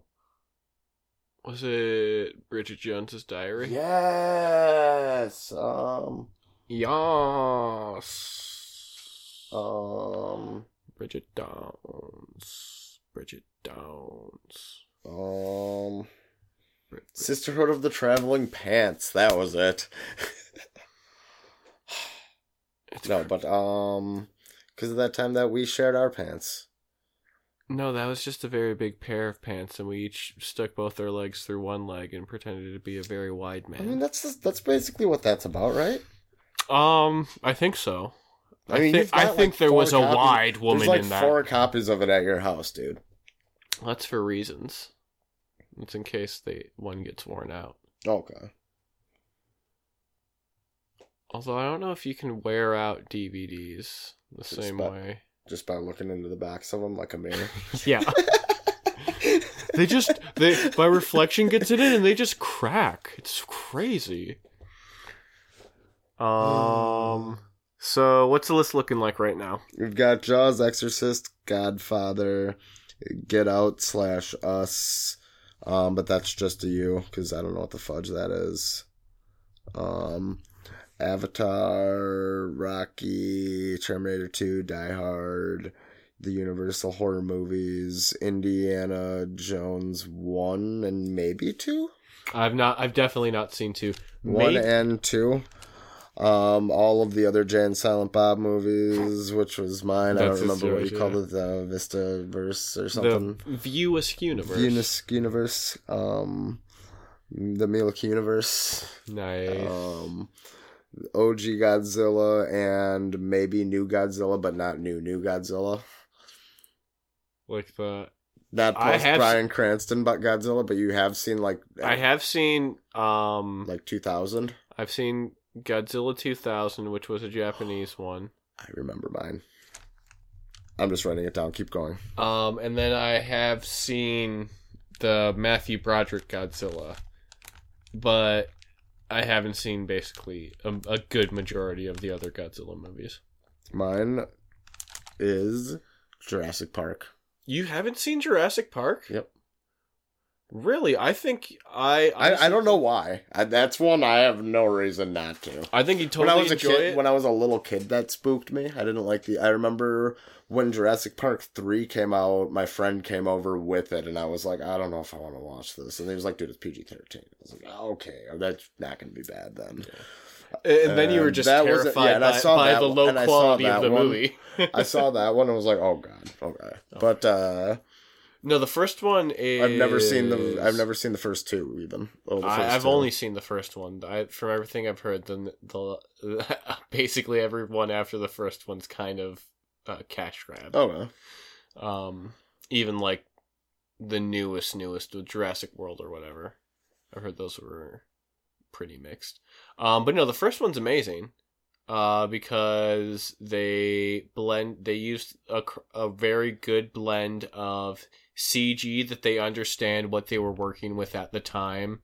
Was it Bridget Jones's Diary? Yes. Um Yes. um Bridget Downs. Bridget Downs. um Brit- Sisterhood of the Traveling Pants. That was it. It's no, but um, because of that time that we shared our pants. No, that was just a very big pair of pants, and we each stuck both our legs through one leg and pretended to be a very wide man. I mean, that's just, that's basically what that's about, right? Um, I think so. I, I mean, you've I got, think there was a copies- wide woman There's like in that. four copies of it at your house, dude. That's for reasons. It's in case the one gets worn out. Okay. Although I don't know if you can wear out DVDs the same about- way. Just by looking into the backs of them like a mirror. Yeah. they just they my reflection gets it in and they just crack. It's crazy. Um so what's the list looking like right now? We've got Jaws, Exorcist, Godfather, Get Out slash Us, um, but that's just a you because I don't know what the fudge that is. Um, Avatar, Rocky, Terminator Two, Die Hard, the Universal horror movies, Indiana Jones one and maybe two, I've not I've definitely not seen two. one Maybe- and two. Um, all of the other Jan Silent Bob movies, which was mine. I don't remember what you choice, called it, the Vista verse or the something. Viewist universe. Unis universe. Um, the Milk universe. nice. Um, OG Godzilla and maybe New Godzilla, but not new New Godzilla. like the Not post Bryan Cranston, but Godzilla. But you have seen like I have seen um like two thousand. I've seen Godzilla 2000 which was a Japanese one. I remember mine. I'm just writing it down. Keep going. Um, and then I have seen the Matthew Broderick Godzilla, but I haven't seen basically a, a good majority of the other Godzilla movies. Mine is Jurassic Park. You haven't seen Jurassic Park? Yep. Really? I think I I, I don't know why. I, that's one I have no reason not to. I think he totally when I was a kid, it. when I was a little kid, that spooked me. I didn't like the. I remember when Jurassic Park three came out. My friend came over with it, and I was like, I don't know if I want to watch this. And he was like, Dude, it's PG thirteen. I was like, oh, Okay, that's not going to be bad then. and then you were just that terrified yeah, and I by, saw by that the low I quality of the one. movie. I saw that one and was like, Oh God, okay. But uh, no, the first one is. I've never seen the. I've never seen the first two even. Oh, the I, first I've two. only seen the first one. I, from everything I've heard, then the, basically everyone after the first one's kind of a cash grab. Oh no. Um, even like the newest, newest Jurassic World or whatever. I heard those were pretty mixed. Um, but no, the first one's amazing. Uh, because they blend, they used a, a very good blend of CG that they understand what they were working with at the time,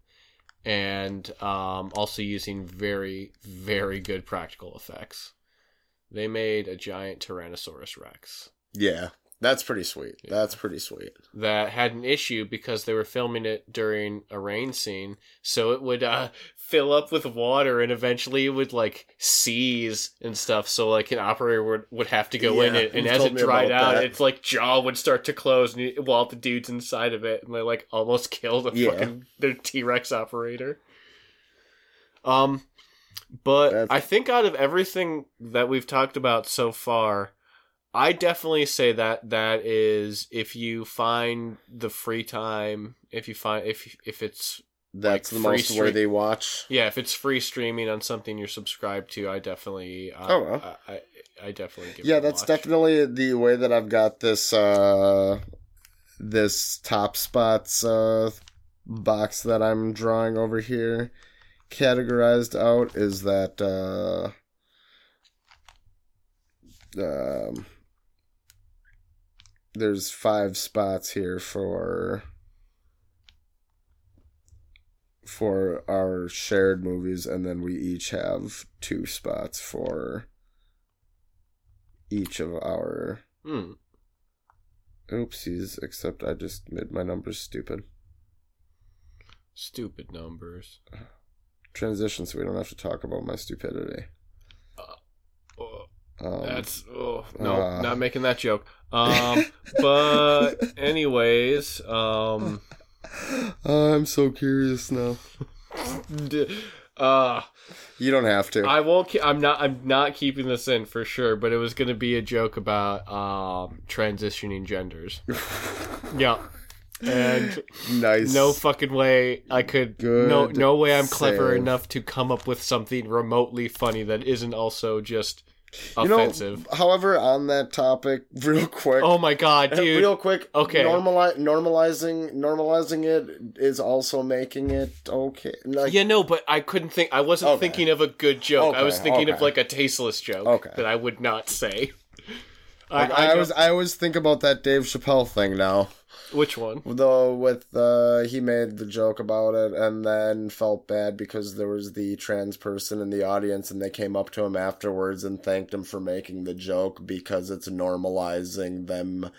and um, also using very, very good practical effects. They made a giant Tyrannosaurus Rex Yeah, that's pretty sweet. Yeah. That's pretty sweet. that had an issue because they were filming it during a rain scene, so it would uh, fill up with water and eventually it would like seize and stuff. So like an operator would, would have to go in it, and as it dried out, that. its like jaw would start to close, and you, while the dude's inside of it, and they like almost killed a Yeah. fucking their T Rex operator. Um, But That's- I think out of everything that we've talked about so far, I definitely say that that is if you find the free time, if you find if if it's That's Like the most stream- worthy watch. yeah, if it's free streaming on something you're subscribed to, I definitely uh, Oh, well. I, I I definitely give Yeah, it a that's watch. definitely the way that I've got this uh this top spots uh box that I'm drawing over here categorized out is that uh um there's five spots here for for our shared movies and then we each have two spots for each of our Hmm. oopsies except i just made my numbers stupid Stupid numbers. transition so we don't have to talk about my stupidity um, that's oh no, uh. not making that joke. Um, but anyways, um, i'm so curious now uh, you don't have to I won't. Ke- I'm not. I'm not keeping this in for sure. But it was going to be a joke about um transitioning genders. yeah, and nice no fucking way I could. Good no, no way I'm clever save. enough to come up with something remotely funny that isn't also just You know, offensive. however on that topic real quick oh my god, dude! real quick Okay. normali- normalizing normalizing it is also making it okay like Yeah, no, but I couldn't think. I wasn't Okay. thinking of a good joke. I was thinking of like a tasteless joke Okay. that I would not say. Like, I, I, I, was I always think about that Dave Chappelle thing now Which one? though with uh he made the joke about it and then felt bad because there was the trans person in the audience and they came up to him afterwards and thanked him for making the joke because it's normalizing them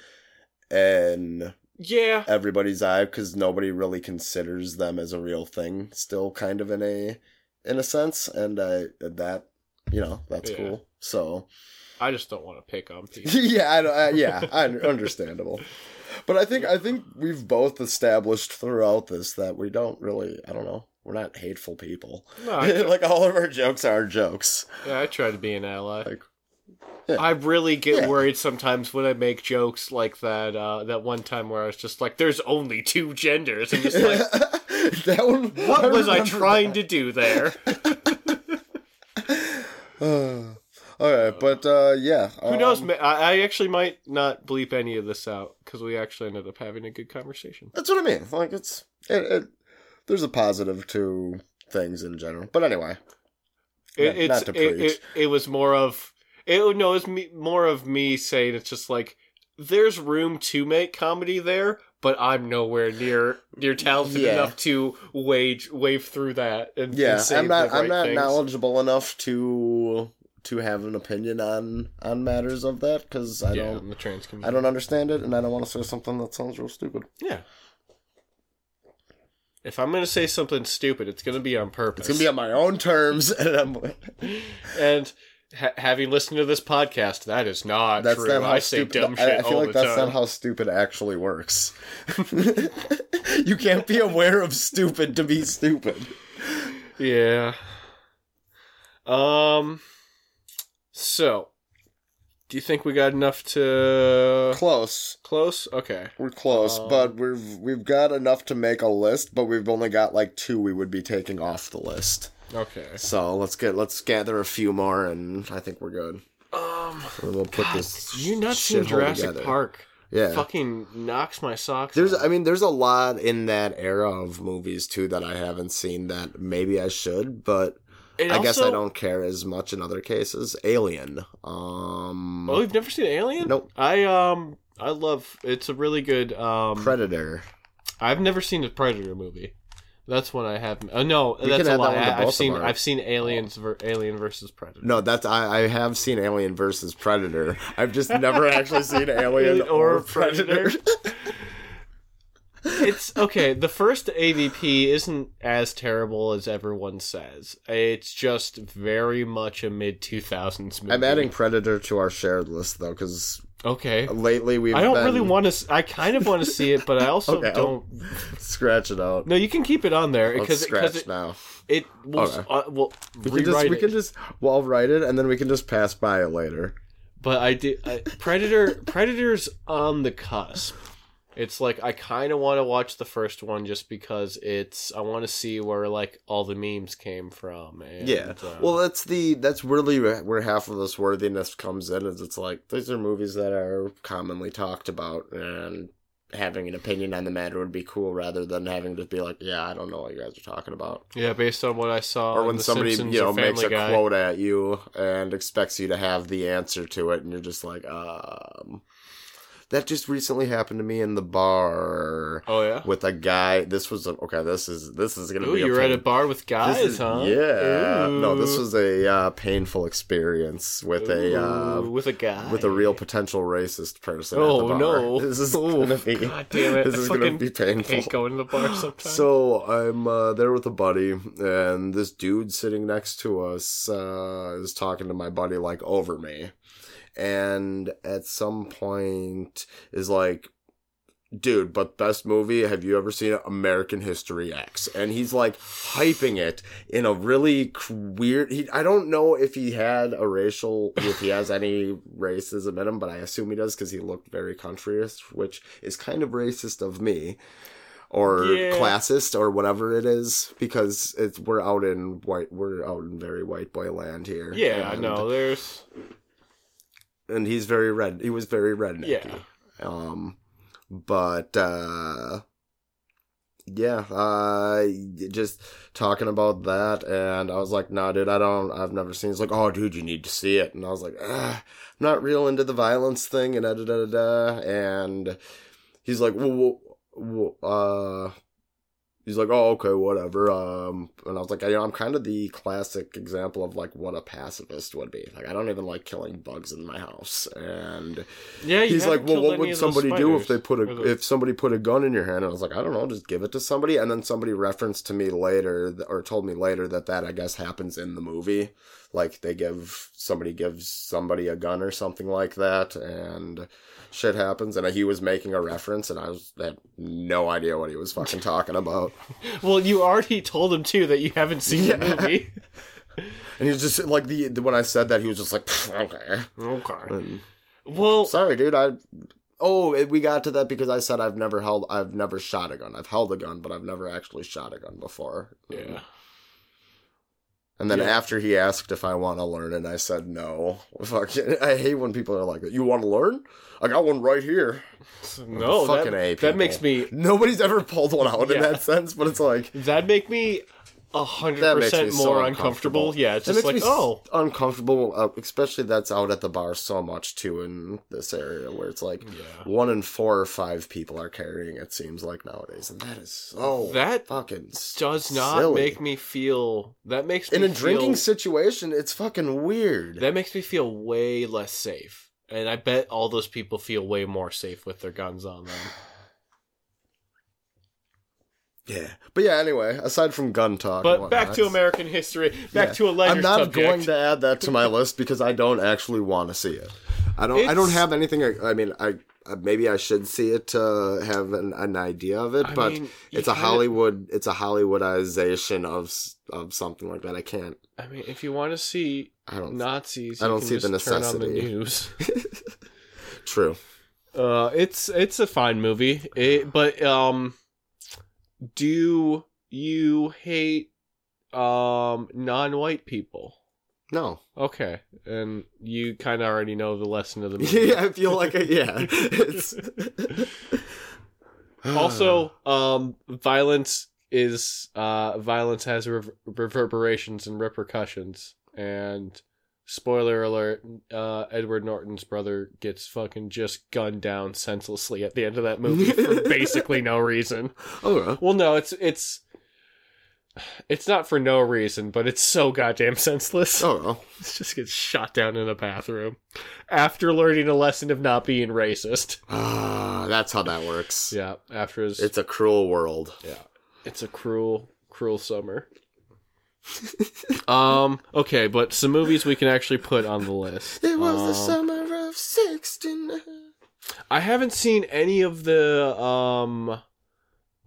in Yeah, everybody's eye because nobody really considers them as a real thing still kind of in a in a sense and uh that you know that's Yeah. cool so I just don't want to pick on people. yeah, I, don't- uh, yeah, I, understandable. But I think I think we've both established throughout this that we don't really, I don't know, we're not hateful people. No, I, like all of our jokes are jokes. yeah, I try to be an ally. Like, yeah. I really get Yeah. worried sometimes when I make jokes like that. Uh, that one time where I was just like, "There's only two genders," and just like, that one. what was I trying to do there? that. All right, but uh, yeah. Who knows? um, ma- I, actually might not bleep any of this out because we actually ended up having a good conversation. That's what I mean. Like it's it, it, there's a positive to things in general. But anyway, It, it's not to it, preach. it, it was more of it. No, it was me, more of me saying it's just like there's room to make comedy there, but I'm nowhere near near talented Yeah. enough to wage wave through that. And, yeah, and I'm not I'm not things. knowledgeable enough to to have an opinion on on matters of that because I yeah, don't the trans I don't understand it and I don't want to say something that sounds real stupid. Yeah. If I'm gonna say something stupid, it's gonna be on purpose. It's gonna be on my own terms, and I'm, and ha- having listened to this podcast, that is not that's true. not how I say stupid. dumb I, shit I feel all like that's time. not how stupid actually works. you can't be aware of stupid to be stupid. Yeah. Um. So, do you think we got enough to Close. close? Okay. We're close, Um, but we've we've got enough to make a list, but we've only got like two we would be taking off the list. Okay. So let's get let's gather a few more, and I think we're good. Um. And we'll put God, this. you not seen Jurassic together. Park? Yeah. Fucking knocks my socks. There's, off. I mean, there's a lot in that era of movies too that I haven't seen that maybe I should, but And I guess I don't care as much in other cases. Alien, um, Oh, you've never seen Alien? Nope. I um, I love. It's a really good um. Predator. I've never seen a Predator movie. That's one I have. Uh, no, We that's a add that lie. I, I've seen. I've seen Aliens. Ver, Alien versus Predator. No, that's I, I have seen Alien versus Predator. I've just never actually seen Alien or, Or Predator. Predator. it's okay. The first AVP isn't as terrible as everyone says. It's just very much a mid two thousands movie. I'm adding Predator to our shared list though, because Okay. Lately, we've. I don't been- really want to. I kind of want to see it, but I also Okay, don't. scratch it out. No, you can keep it on there because scratch it, now. it will. Okay. Uh, will We can just rewrite we can just well I'll write it and then we can just pass by it later. But I did. I, Predator. Predator's on the cusp. It's like I kind of want to watch the first one just because it's. I want to see where like all the memes came from. And, Yeah. uh, Well, that's the that's really where half of this worthiness comes in. Is it's like these are movies that are commonly talked about, and having an opinion on the matter would be cool rather than having to be like, yeah, I don't know what you guys are talking about. yeah, based on what I saw. or when somebody Simpsons you know makes a Guy. quote at you and expects you to have the answer to it, and you're just like, um. That just recently happened to me in the bar Oh yeah. with a guy. This was a, okay. This is this is gonna Ooh, be. you were at a bar with guys, is, huh? Yeah. No, this was a uh, painful experience with a uh, with a guy with a real potential racist person. at the Oh bar. no! This is Oh, gonna be. God damn it! This I is gonna be painful. Going to the bar sometimes. So I'm uh, there with a buddy, and this dude sitting next to us uh, is talking to my buddy like over me, and at some point is like, "Dude, but best movie? Have you ever seen American History X?" And he's like hyping it in a really weird. He I don't know if he had a racial, if he has any racism in him, but I assume he does because he looked very countryish, which is kind of racist of me or Yeah. classist or whatever it is because it's we're out in white we're out in very white boy land here. yeah, I know. There's And he's very red. He was very rednecky. yeah. Um, but uh, yeah, uh, just talking about that, and I was like, "Nah, dude, I don't. I've never seen." He's like, "Oh, dude, you need to see it," and I was like, ah, "I'm not real into the violence thing," and da da da, da. and he's like, "Well, well, uh." He's like, oh, okay, whatever. Um, and I was like, you know, I'm kind of the classic example of like what a pacifist would be. Like, I don't even like killing bugs in my house, and Yeah, he's like, well, what would somebody do if they put a if somebody put a gun in your hand? And I was like, I don't know, just give it to somebody. And then somebody referenced to me later, or told me later that that I guess happens in the movie. Like they give somebody gives somebody a gun or something like that, and shit happens. And he was making a reference, and I was I had no idea what he was fucking talking about. Well, you already told him too that you haven't seen Yeah. the movie. And he was just like the when I said that, he was just like, okay. okay. And, Well, Sorry, dude. I. Oh, we got to that because I said I've never held, I've never shot a gun. I've held a gun, but I've never actually shot a gun before. yeah. And then Yeah. after he asked if I want to learn and I said no. Fuck it. I hate when people are like, "You want to learn? I got one right here." No, Fucking that, A, that makes me Nobody's ever pulled one out in that sense, but it's like that make me a hundred that makes me percent so more uncomfortable. uncomfortable. Yeah, it's That just like oh, uncomfortable, uh, especially that's out at the bar so much too in this area where it's like yeah. one in four or five people are carrying. It seems like nowadays, and that is so That fucking does not silly. make me feel. That makes me in a feel, drinking situation. It's fucking weird. That makes me feel way less safe, and I bet all those people feel way more safe with their guns on them. Yeah, but yeah. Anyway, aside from gun talk, and But back to American history. Back yeah. to a lighter I'm not subject. going to add that to my list because I don't actually want to see it. I don't. I don't have anything. I mean, I uh, maybe I should see it to have an, an idea of it, I but mean, it's a kinda- Hollywood. It's a Hollywoodization of of something like that. I can't. I mean, if you want to see I don't. Nazis, I don't can see the just turn on the necessity. news. True. Uh, it's it's a fine movie, it, but um, do you hate um non-white people? No. Okay, and you kind of already know the lesson of the movie. yeah, I feel like. I, yeah. It's. also, um, violence is uh violence has rever- reverberations and repercussions, and spoiler alert: uh, Edward Norton's brother gets fucking just gunned down senselessly at the end of that movie for basically no reason. oh, Well, no, it's it's it's not for no reason, but it's so goddamn senseless. oh, well. It just gets shot down in a bathroom after learning a lesson of not being racist. Ah, that's how that works. Yeah, after his It's a cruel world. yeah, it's a cruel, cruel summer. um. Okay, but some movies we can actually put on the list. It was the Um, summer of 69. I haven't seen any of the um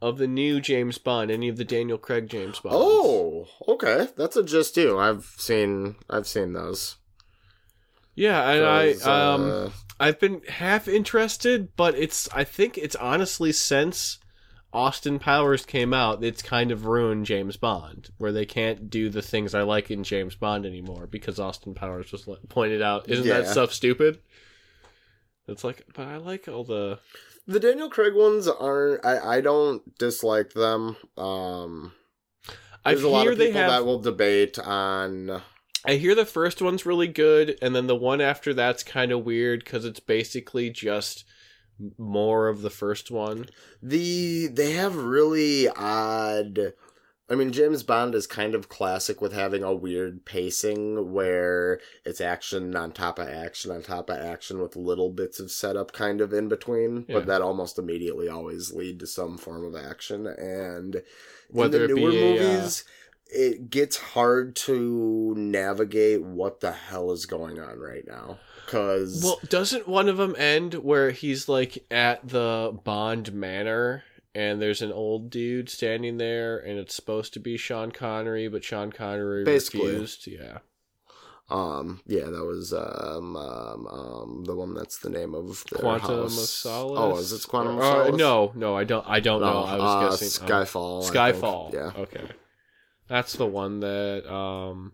of the new James Bond, any of the Daniel Craig James Bond. Oh, okay. That's a just too. I've seen I've seen those. yeah, and I 'Cause, um uh, I've been half interested, but it's I think it's honestly since Austin Powers came out, it's kind of ruined James Bond, where they can't do the things I like in James Bond anymore because Austin Powers was like, pointed out. Isn't that stuff stupid? It's like, but I like all the. the Daniel Craig ones aren't I, I don't dislike them. Um I there's a lot hear of they people have. that will debate on I hear the first one's really good, and then the one after that's kind of weird because it's basically just more of the first one. the they have really odd I mean James Bond is kind of classic with having a weird pacing where it's action on top of action on top of action with little bits of setup kind of in between, Yeah. but that almost immediately always lead to some form of action and Whether in it the newer uh, movies it gets hard to navigate what the hell is going on right now cuz Well, doesn't one of them end where he's like at the Bond Manor and there's an old dude standing there and it's supposed to be Sean Connery, but Sean Connery Basically. refused? Yeah. Um, yeah, that was um, um, um the one that's the name of the Quantum of. Solace. Oh, is it Quantum of Uh, Solace? no, no, I don't. I don't know. I was uh, guessing. um, Skyfall. I. Skyfall. Yeah, Okay. That's the one that um,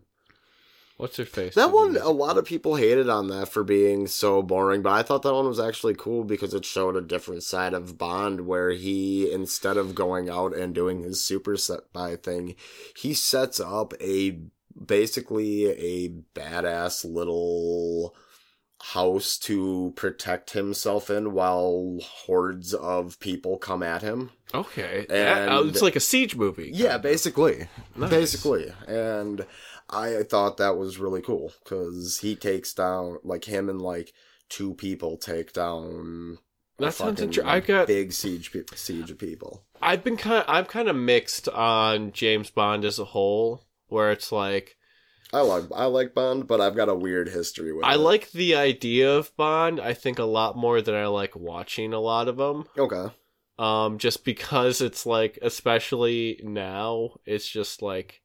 what's her face? that one. A lot of people hated on that for being so boring, but I thought that one was actually cool because it showed a different side of Bond, where he instead of going out and doing his super set by thing, he sets up a basically a badass little house to protect himself in while hordes of people come at him. Okay, And- Uh, it's like a siege movie. Yeah, basically. Nice. Basically. And I thought that was really cool because he takes down, like, him and, like, two people take down. a That sounds fucking inter- I got- big siege pe- siege of people. I've been kind. I'm kind of mixed on James Bond as a whole, where it's like I like I like Bond, but I've got a weird history with I it. like the idea of Bond. I think a lot more than I like watching a lot of them. Okay. Um, just because it's like, especially now, it's just like,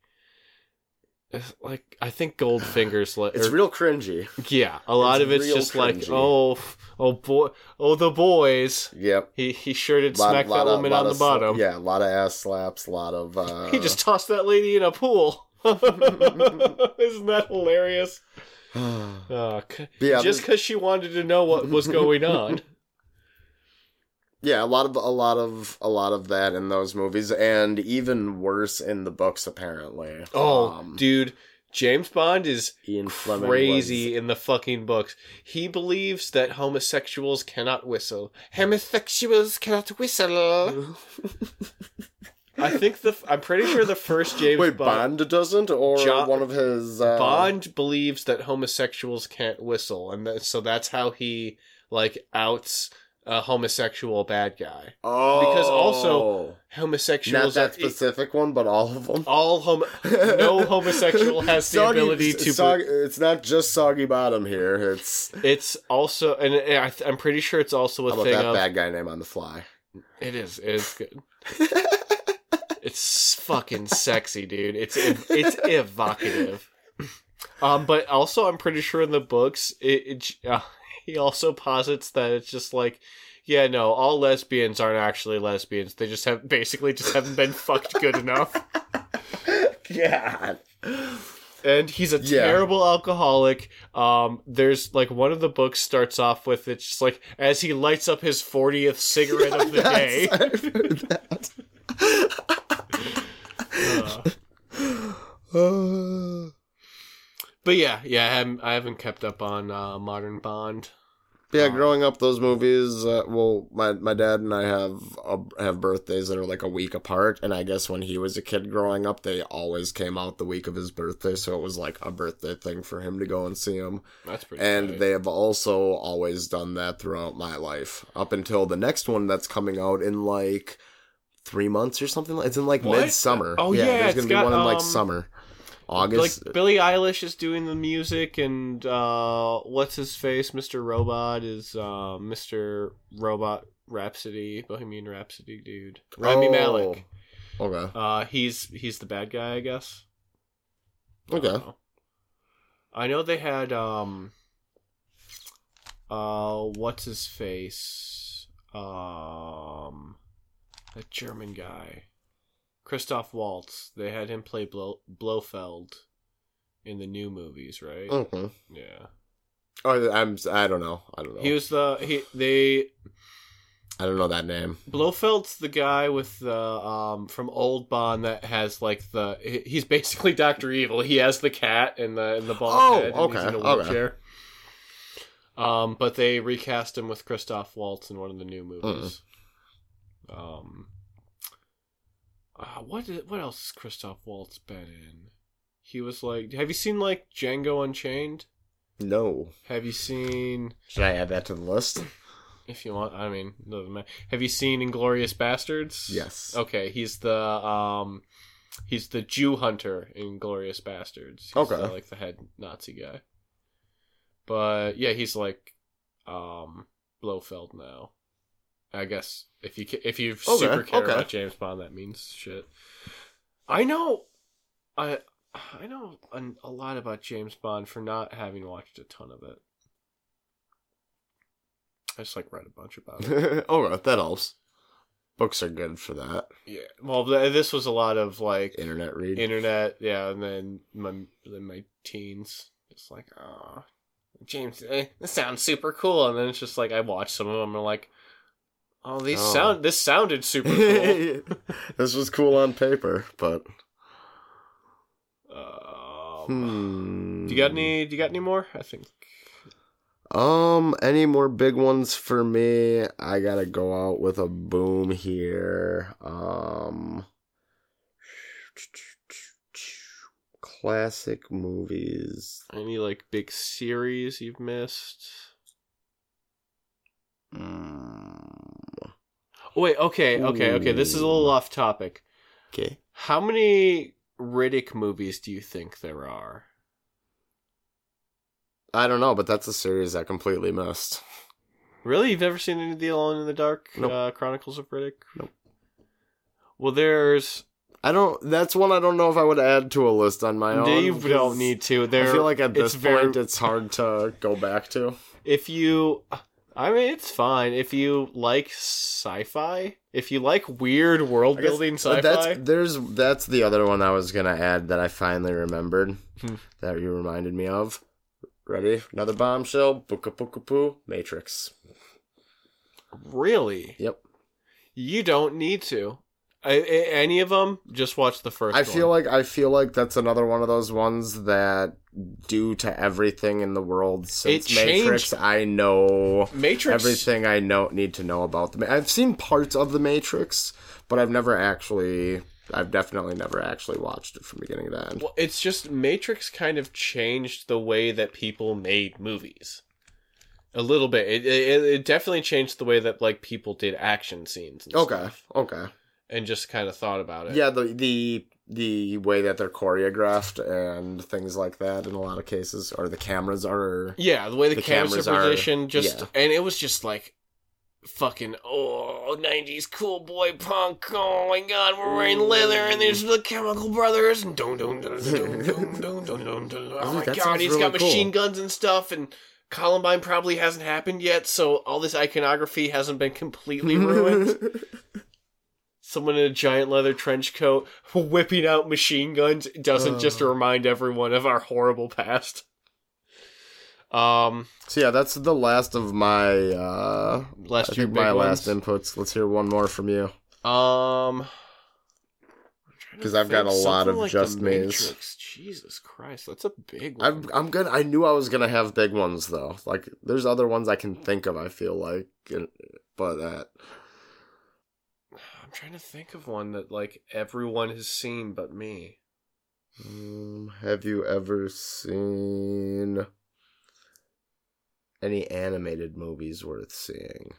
it's like I think Goldfinger's like, It's or- real cringy. yeah, a lot it's of it's just like, oh, oh boy, oh the boys. Yep. He he sure did Lot- smack lot that of- woman on the sla- bottom. Yeah, a lot of ass slaps, a lot of. Uh, He just tossed that lady in a pool. Isn't that hilarious? Uh, c- Yeah, just because she wanted to know what was going on. Yeah, a lot of a lot of a lot of that in those movies, and even worse in the books. Apparently. Oh, Um, dude, James Bond is Ian Fleming crazy in the fucking books. He believes that homosexuals cannot whistle. Homosexuals cannot whistle. I think the I'm pretty sure the first James Wait, Bond, Bond doesn't, or Jo- one of his uh, Bond believes that homosexuals can't whistle, and that, so that's how he like outs a homosexual bad guy. Oh, because also- homosexuals. not that specific one, but all of them. all homo. No homosexual has the Soggy- ability to. sog- it's not just soggy bottom here. It's It's also, and I th- I'm pretty sure it's also a how about thing that of. bad guy name on the fly. It is. It is good. it's fucking sexy, dude. It's it's evocative. Um, but also, I'm pretty sure in the books, it, it uh, he also posits that it's just like, yeah, no, all lesbians aren't actually lesbians. They just have basically just haven't been fucked good enough. God. and he's a Yeah. terrible alcoholic. Um, there's like one of the books starts off with it's just like as he lights up his 40th cigarette of the day. Yes, I've heard that. Uh, but yeah, yeah, I haven't, I haven't kept up on uh, Modern Bond. yeah, growing up, those movies. Uh, well, my my dad and I have uh, have birthdays that are like a week apart, and I guess when he was a kid growing up, they always came out the week of his birthday, so it was like a birthday thing for him to go and see them. That's pretty. And tight. they have also always done that throughout my life, up until the next one that's coming out in like three months or something. It's in like What? midsummer. Oh, yeah, there's it's gonna be got, one in like um, summer. August. Like Billie Eilish is doing the music, and uh, what's his face, Mr. Robot is uh, Mr. Robot Rhapsody, Bohemian Rhapsody dude, Rami Oh, Malek. Okay. Uh, he's he's the bad guy, I guess. Okay. I know they had um. Uh, what's his face? Um, that German guy, Christoph Waltz. They had him play Blo- Blofeld in the new movies, right? Okay. Yeah, Oh, I'm. I don't know. I don't know. he was the he they I don't know that name. Blofeld's the guy with the um from Old Bond that has like the he's basically Doctor Evil. He has the cat and the and the bald Oh, head. And he's okay, in a okay. wheelchair. Um, but they recast him with Christoph Waltz in one of the new movies. Um, uh, what did, what else has Christoph Waltz been in? He was like, have you seen like Django Unchained? No. Have you seen, Should I add that to the list? if you want, I mean, doesn't matter. Have you seen Inglourious Basterds? Yes. Okay, he's the um he's the Jew hunter in Glorious Bastards. He's Okay. the, like the head Nazi guy. But yeah, he's like um Blofeld now. I guess if you if you Okay, super care okay. about James Bond, that means shit. I know, I I know an, a lot about James Bond for not having watched a ton of it. I just like read a bunch about it. okay, that helps. Books are good for that. Yeah. Well, th- this was a lot of like Internet read. internet, yeah, and then my then my teens, it's like, oh, James, eh, this sounds super cool, and then it's just like I watch some of them, and I'm like, oh, these Oh. sound, this sounded super cool. this was cool on paper, but um, hmm. Do you got any? Do you got any more? I think. Um, any more big ones for me? I gotta go out with a boom here. Um, classic movies. Any like big series you've missed? Mm, wait, okay, okay, okay. This is a little off topic. okay. How many Riddick movies do you think there are? I don't know, but that's a series I completely missed. Really? You've never seen any of the Alone in the Dark Nope. uh, Chronicles of Riddick? Nope. Well, there's. I don't. That's one I don't know if I would add to a list on my own. you don't need to. There, I feel like at this it's very- point it's hard to go back to. if you. I mean, it's fine if you like sci-fi. If you like weird world building Uh, sci-fi. That's there's that's the other one I was gonna add that I finally remembered Hmm. that you reminded me of. Ready? Another bombshell. Booka booka poo. Matrix. Really, Yep. you don't need to. I, any of them, just watch the first. I feel one. like I feel like that's another one of those ones that, due to everything in the world since It changed- Matrix, I know Matrix. everything I know need to know about the. I've seen parts of the Matrix, but I've never actually. I've definitely never actually watched it from beginning to end. Well, it's just Matrix kind of changed the way that people made movies. A little bit. It, it, it definitely changed the way that like people did action scenes. And Okay. stuff, Okay and just kind of thought about it. Yeah, the the the way that they're choreographed and things like that in a lot of cases, or the cameras are. Yeah, the way the, the cameras, cameras, are positioned, just yeah. and it was just like fucking oh 90s cool boy punk oh my god we're wearing leather and there's the chemical brothers and don't don't don't don't don't don't don't oh my god he's got machine guns and stuff and columbine probably hasn't happened yet so all this iconography hasn't been completely ruined someone in a giant leather trench coat whipping out machine guns doesn't just Uh. remind everyone of our horrible past um so yeah, that's the last of my. uh last I think big my ones. last inputs. Let's hear one more from you. Um. Because I've got a lot of just me's. Jesus Christ, that's a big one. I'm I'm good. I knew I was gonna have big ones though. Like there's other ones I can think of. I feel like, but that I'm trying to think of one that like everyone has seen but me. Um, have you ever seen any animated movies worth seeing?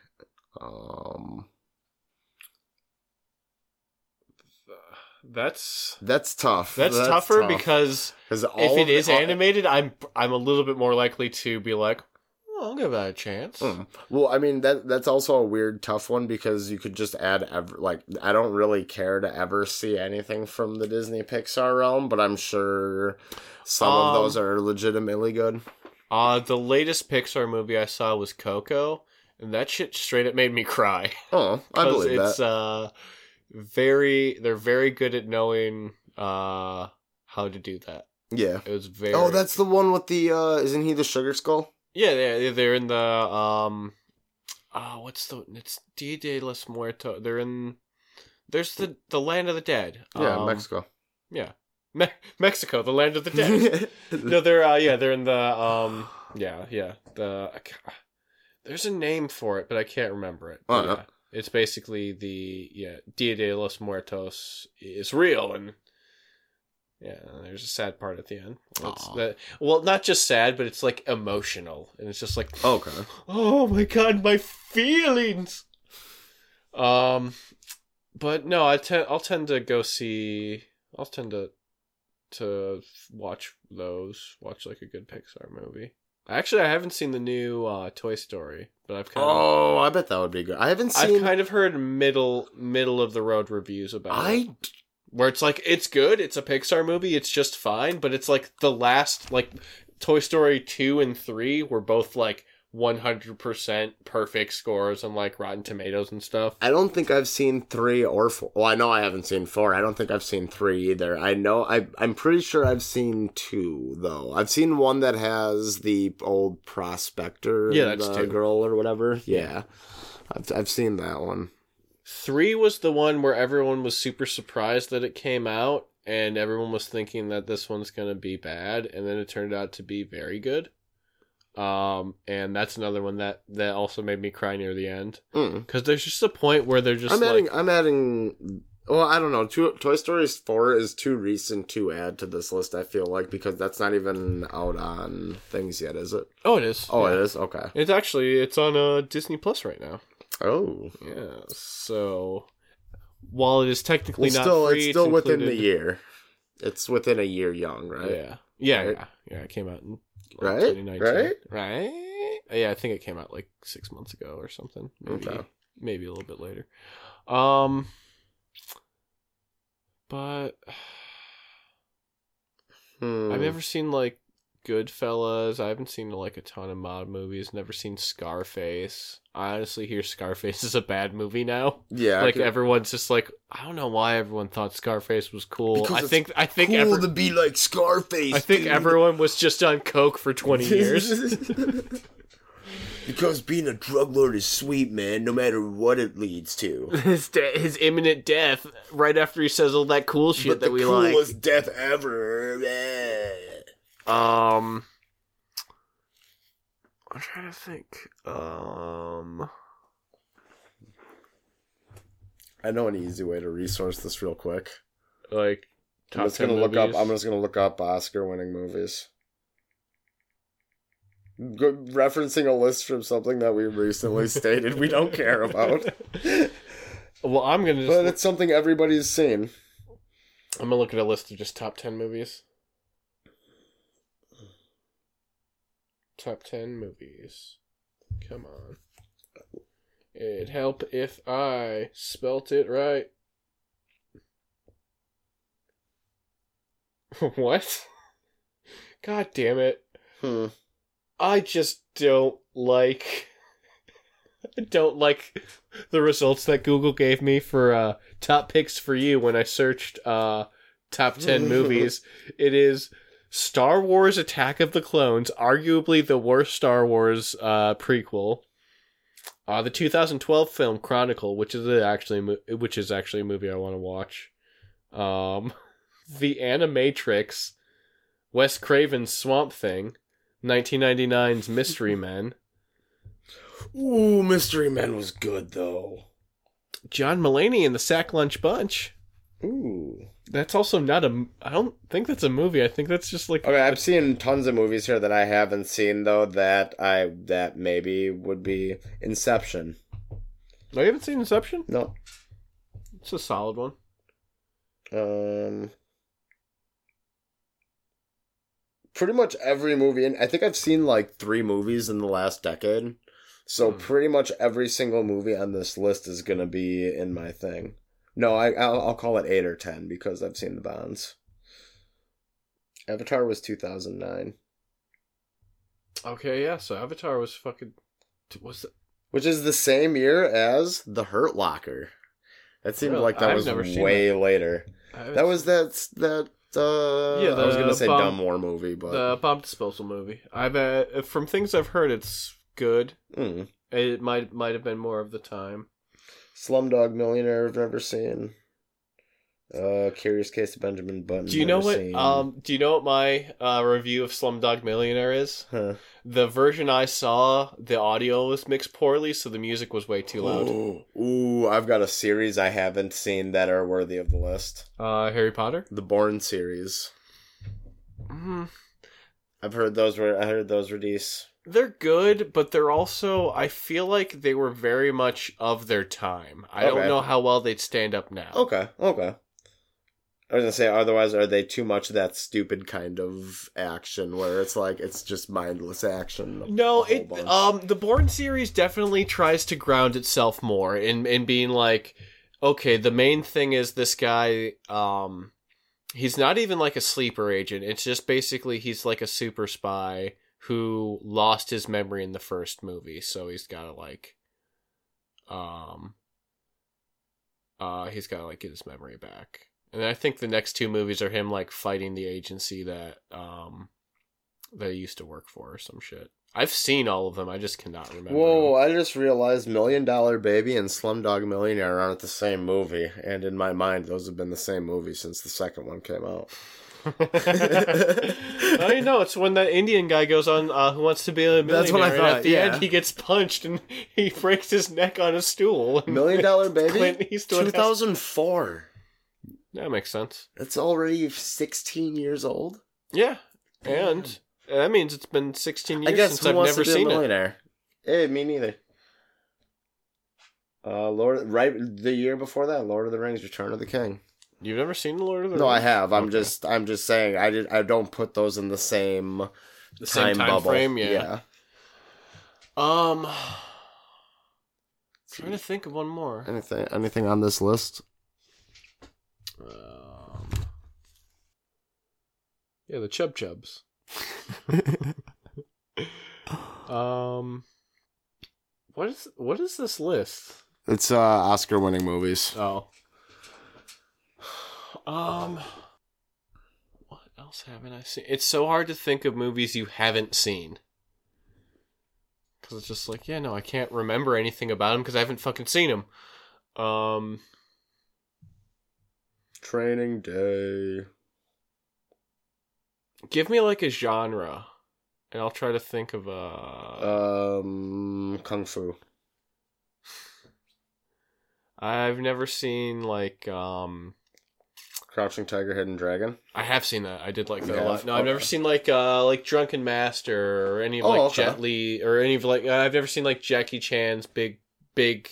Um, that's That's tough. that's, tougher tough. because 'Cause if it is it of is the- all- animated, I'm I'm a little bit more likely to be like, oh, I'll give that a chance. Mm. Well, I mean that that's also a weird, tough one because you could just add ever like I don't really care to ever see anything from the Disney Pixar realm, but I'm sure some Um, of those are legitimately good. Uh, the latest Pixar movie I saw was Coco, and that shit straight up made me cry. Oh, I believe it's that. uh very they're very good at knowing uh how to do that. yeah. It was very Oh, that's the one with the uh isn't he the sugar skull? Yeah they're they're in the um oh what's the it's Dia de los Muertos. They're in there's the the land of the dead. Yeah, Um, Mexico. Yeah, Me- Mexico, the land of the dead. no, they're uh yeah they're in the um yeah yeah the there's a name for it but I can't remember it. Oh, But, no. it's basically the yeah Dia de los Muertos is real and yeah there's a sad part at the end. It's Aw. that well not just sad but it's like emotional and it's just like okay. oh my god my feelings. Um, but no I tend I'll tend to go see I'll tend to to watch those. Watch like a good Pixar movie. Actually, I haven't seen the new uh, Toy Story, but I've kind of Oh, I bet that would be good. I haven't I've seen kind of heard middle middle of the road reviews about it, I where it's like it's good, it's a Pixar movie, it's just fine, but it's like the last like Toy Story two and three were both like one hundred percent perfect scores on like Rotten Tomatoes and stuff. I don't think I've seen three or four. Well, I know I haven't seen four. I don't think I've seen three either. I know I. I'm pretty sure I've seen two though. I've seen one that has the old prospector, Yeah, that's the two. girl or whatever. Yeah, I've I've seen that one. Three was the one where everyone was super surprised that it came out, and everyone was thinking that this one's gonna be bad, and then it turned out to be very good. Um, and that's another one that that also made me cry near the end Mm. because there's just a point where they're just I'm like, adding. I'm adding. Well, I don't know. Two, Toy Story four is too recent to add to this list. I feel like because that's not even out on things yet, is it? oh, it is. Oh, Yeah. it is. Okay. It's actually it's on uh, Disney Plus right now. Oh, Yeah, so while it is technically well, not still, free, it's still within the year. It's within a year young, right? Yeah, yeah, Right? yeah, yeah. It came out in like, Right? 2019. Right? right. Yeah, I think it came out like six months ago or something. Maybe, Okay. maybe a little bit later. Um, but Hmm. I've never seen like Goodfellas. I haven't seen like a ton of mob movies. Never seen Scarface. I honestly hear Scarface is a bad movie now. Yeah, like could- everyone's just like, I don't know why everyone thought Scarface was cool. Because I think I think cool every- to be like Scarface. I think dude. everyone was just on coke for twenty years. because being a drug lord is sweet, man. No matter what it leads to. his de- his imminent death right after he says all that cool shit but that the we coolest death ever. like. Um, I'm trying to think. Um, I know an easy way to resource this real quick. like top I'm just gonna look up. I'm just gonna look up Oscar-winning movies. Go, referencing a list from something that we recently stated we don't care about, well, I'm gonna just but it's something everybody's seen. I'm gonna look at a list of just top ten movies. Top ten movies. Come on. It'd help if I spelt it right. what? God damn it. Hmm. I just don't like I don't like the results that Google gave me for uh top picks for you when I searched uh top 10 movies. It is Star Wars Attack of the Clones, arguably the worst Star Wars uh prequel. Uh the 2012 film Chronicle, which is actually a which is actually a movie I want to watch. Um The Animatrix, Wes Craven's Swamp Thing, 1999's Mystery Men, Ooh, Mystery Men was good though. John Mulaney and the Sack Lunch Bunch. Ooh. That's also not a. I don't think that's a movie. I think that's just like. Okay, I've seen tons of movies here that I haven't seen though that I that maybe would be Inception. Oh, you haven't seen Inception? No. It's a solid one. Um, pretty much every movie, and I think I've seen like three movies in the last decade. So Hmm. pretty much every single movie on this list is gonna be in my thing. No, I I'll, I'll call it eight or ten because I've seen the Bonds. Avatar was two thousand nine, Okay, yeah. So Avatar was fucking. Was which is the same year as The Hurt Locker. That seemed Really? like that I've was way later. That was that that. Uh, Yeah, I was gonna say bomb- dumb war movie, but the bomb disposal movie. I've uh, from things I've heard, it's good. Mm. It might might have been more of the time. Slumdog Millionaire. I've never seen. Uh, Curious Case of Benjamin Button. Do you know what? seen. Um, do you know what my uh, review of Slumdog Millionaire is? Huh. The version I saw, the audio was mixed poorly, so the music was way too loud. Ooh, ooh, I've got a series I haven't seen that are worthy of the list. Uh, Harry Potter. The Bourne series. Mm, I've heard those were. I heard those were decent. they're good, but they're also. I feel like they were very much of their time. I Okay. don't know how well they'd stand up now. Okay, okay. I was gonna say, otherwise, are they too much of that stupid kind of action where it's like it's just mindless action? No, it bunch? um the Bourne series definitely tries to ground itself more in in being like, okay, the main thing is this guy um he's not even like a sleeper agent. It's just basically he's like a super spy who lost his memory in the first movie, so he's got to like um uh he's got to like get his memory back. And I think the next two movies are him like fighting the agency that um that he used to work for or some shit. I've seen all of them. I just cannot remember. Whoa! I just realized Million Dollar Baby and Slumdog Millionaire aren't the same movie, and in my mind, those have been the same movie since the second one came out. I know it's when that Indian guy goes on uh, who wants to be a millionaire. That's what I and thought, at the yeah. end, he gets punched and he breaks his neck on a stool. Million Dollar Baby, two thousand four. Has- That makes sense. It's already sixteen years old. Yeah, and that means it's been 16 years I guess since who I've wants never to be seen a it. millionaire? Hey, me neither. Uh, Lord, right the year before that, Lord of the Rings: Return of the King. You've never seen the Lord of the No, I have. I'm Okay. just, I'm just saying. I did. I don't put those in the same the same time, bubble. frame. Yeah. yeah. Um, trying to think of one more. Anything, anything on this list? Um, yeah, the Chub Chubs. Um, what is what is this list? It's uh, Oscar-winning movies. Oh, um, what else haven't I seen? It's so hard to think of movies you haven't seen. Because it's just like, yeah, no, I can't remember anything about them because I haven't fucking seen them. Um, Training Day. Give me like a genre, and I'll try to think of a. Um, Kung Fu. I've never seen like um Crouching Tiger, Hidden Dragon. I have seen that. I did like that Yeah, a lot. No, I've never seen like uh like Drunken Master or any of Oh, like okay. Jet Li or any of like uh, I've never seen like Jackie Chan's big big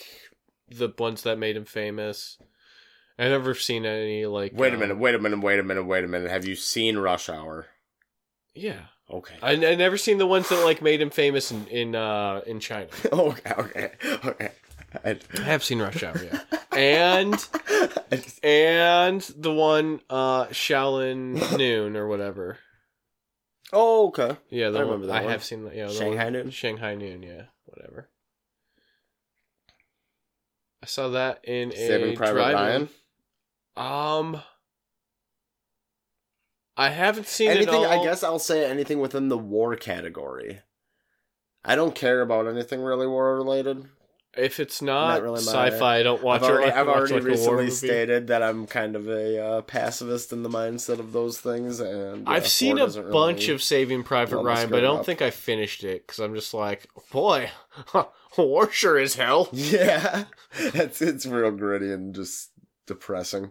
the ones that made him famous. I've never seen any like Wait a um, minute. Wait a minute. Wait a minute. Wait a minute. Have you seen Rush Hour? Yeah. Okay. I, I never seen the ones that like made him famous in in uh in China. okay. Okay. Okay. I, I have seen Rush Hour, yeah. And just- and the one uh Shaolin Noon or whatever. oh, okay. Yeah, the I one, remember that I one. have seen that. Yeah, Shanghai one- Noon? Shanghai Noon. Yeah, whatever. I saw that in a Saving Private drive-in. Ryan. Um, I haven't seen Anything? it all. I guess I'll say anything within the war category. I don't care about anything really war related. if it's not, Not really sci-fi, I don't watch. I've already, or, I've already like, recently stated that I'm kind of a uh, pacifist in the mindset of those things, and yeah, I've seen a bunch really- of Saving Private Ryan, but I don't up. think I finished it because I'm just like, boy, war sure is hell. Yeah, it's it's real gritty and just depressing.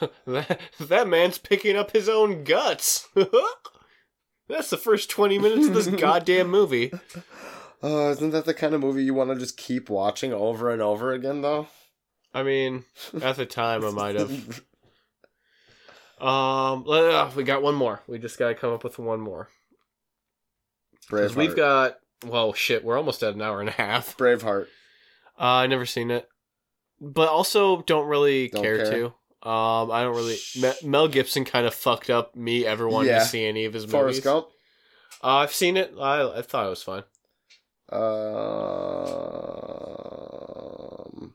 that, that man's picking up his own guts. That's the first 20 minutes of this goddamn movie. Uh, isn't that the kind of movie you want to just keep watching over and over again, though? I mean, at the time I might have. Um, uh, we got one more. We just gotta come up with one more. Braveheart. we've got. Well, shit, we're almost at an hour and a half. Braveheart. Uh, I never seen it, but also don't really Don't care, care? to. Um, I don't really. Me- Mel Gibson kind of fucked up me ever wanting Yeah. to see any of his movies. Forrest Gump. Uh, I've seen it. I I thought it was fine. Um,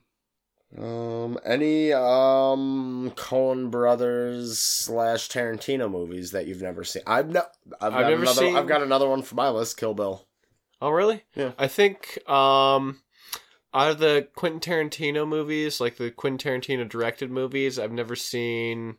um, any um Coen Brothers slash Tarantino movies that you've never seen? I've no, I've, I've got never another. seen- I've got another one for my list. Kill Bill. Oh, really? Yeah. I think um, out of the Quentin Tarantino movies, like the Quentin Tarantino directed movies, I've never seen.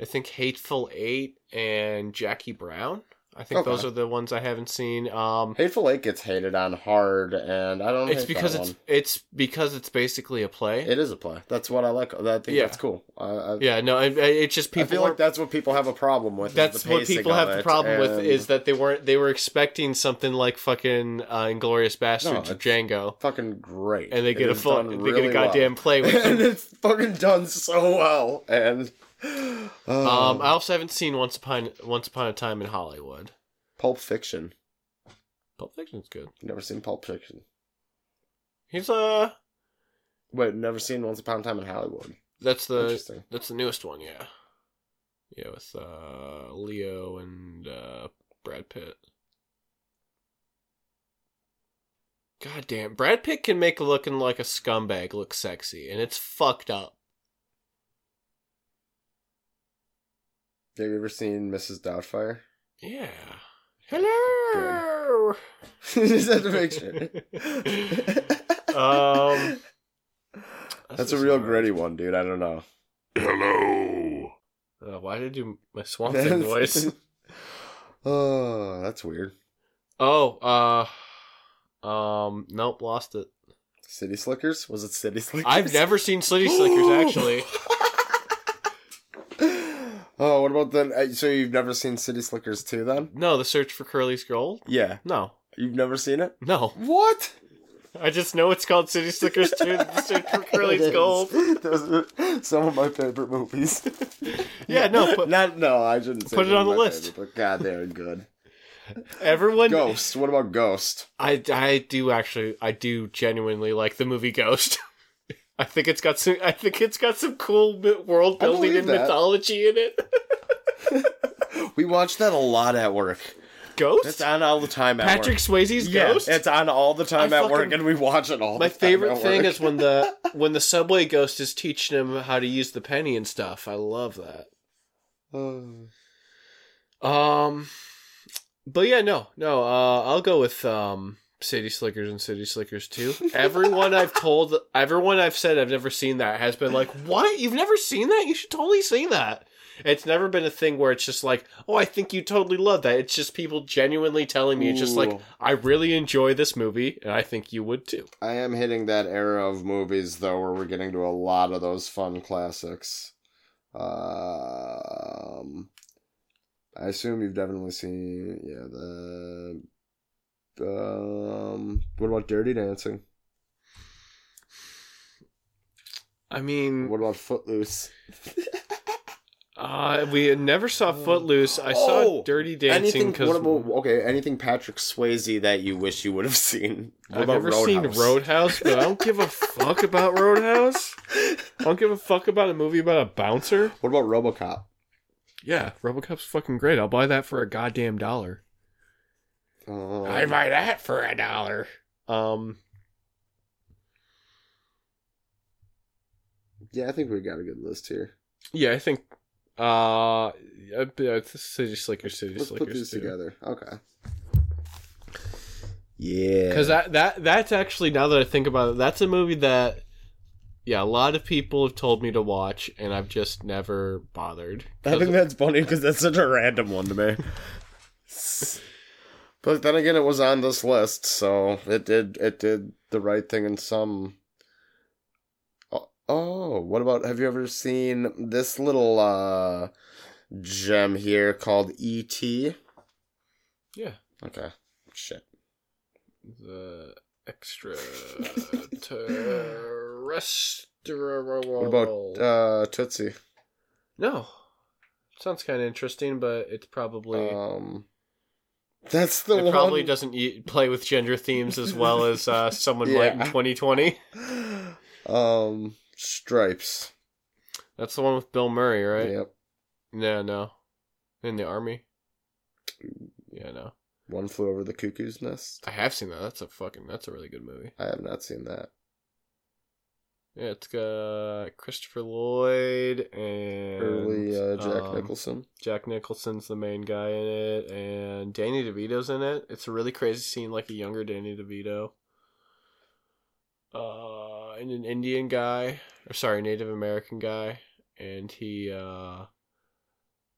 I think Hateful Eight and Jackie Brown. I think Okay. those are the ones I haven't seen. Um, Hateful Eight gets hated on hard, and I don't. Know. It's because that it's one. it's because it's basically a play. It is a play. That's what I like. I think Yeah. that's cool. I, I, yeah, no, it, it's just people. I feel are- like that's what people have a problem with. that's what people have the problem with is that they weren't they were expecting something like fucking uh, Inglourious Basterds No, or Django, fucking great, and they get a done they get a goddamn well. play with and it's fucking done so well. And uh, Um, I also haven't seen Once Upon Once Upon a Time in Hollywood. Pulp Fiction. Pulp Fiction's good. Never seen Pulp Fiction. He's uh Wait, never seen Once Upon a Time in Hollywood. that's the that's the newest one, yeah. Yeah, with uh Leo and uh Brad Pitt. God damn, Brad Pitt can make looking like a scumbag look sexy, and it's fucked up. Have you ever seen Mrs. Doubtfire? Yeah. Hello. Just had to make sure. Um, That's a real gritty one, dude. I don't know. Hello. Uh, why did you do my Swamp Thing voice? oh, that's weird. Oh, uh, um, nope, lost it. City Slickers? Was it City Slickers? I've never seen City Slickers actually. Oh, what about then? uh, So you've never seen City Slickers 2 then? No, The Search for Curly's Gold. Yeah. No, You've never seen it? no. What? I just know it's called City Slickers 2, The Search for Curly's Gold. Those are some of my favorite movies. Yeah, no, but Not no, I shouldn't say Put it on the my list. favorite, but God, they're good. everyone. Ghost. What about Ghost? I, I do actually, I do genuinely like the movie Ghost. I think it's got some. I think it's got some cool world building and that. mythology in it. We watch that a lot at work. Ghost. It's on all the time at work. Patrick work. Swayze's Yeah, Ghost. it's on all the time I at work, and we watch it all. My the time favorite thing is when the when the subway ghost is teaching him how to use the penny and stuff. I love that. Um, but yeah, no, no. Uh, I'll go with um City Slickers and City Slickers too. Everyone I've told, everyone I've said I've never seen that has been like, "What? You've never seen that? You should totally see that." It's never been a thing where it's just like, "Oh, I think you totally love that." It's just people genuinely telling me, "It's just like Ooh. I really enjoy this movie, and I think you would too." I am hitting that era of movies though, where we're getting to a lot of those fun classics. Um, I assume you've definitely seen, yeah, the. Um, what about Dirty Dancing? I mean, What about Footloose? Uh, we never saw Footloose. I saw Oh, Dirty Dancing anything? because okay? Anything Patrick Swayze that you wish you would have seen? What I've never seen Roadhouse, but I don't give a fuck about Roadhouse. I don't give a fuck about a movie about a bouncer. What about RoboCop? Yeah, RoboCop's fucking great. I'll buy that for a goddamn dollar. Um, I buy that for a dollar. Um, yeah, I think we got a good list here. yeah, I think. Uh, yeah, it's City Slickers, City Let's Slickers put these too. together. Okay. Yeah. Because that that that's actually now that I think about it, that's a movie that, yeah, a lot of people have told me to watch, and I've just never bothered. I think that's funny because that's such a random one to me. but then again, it was on this list, so it did it did the right thing in some. Oh, oh, what about? Have you ever seen this little uh gem here called E.T.? yeah, Okay, shit. the extra terrestrial. What about uh Tootsie? no? Sounds kind of interesting, but it's probably Um, that's the one. it one. probably doesn't e- play with gender themes as well as uh, someone might in 2020. Um, Stripes. That's the one with Bill Murray, right? Yep. No, no, in the army. Yeah, no. One flew over the cuckoo's nest. I have seen that. That's a fucking. That's a really good movie. I have not seen that. Yeah, it's got Christopher Lloyd and Early uh, Jack um, Nicholson. Jack Nicholson's the main guy in it, and Danny DeVito's in it. It's a really crazy scene, like a younger Danny DeVito. Uh, and an Indian guy, or sorry, Native American guy, and he uh,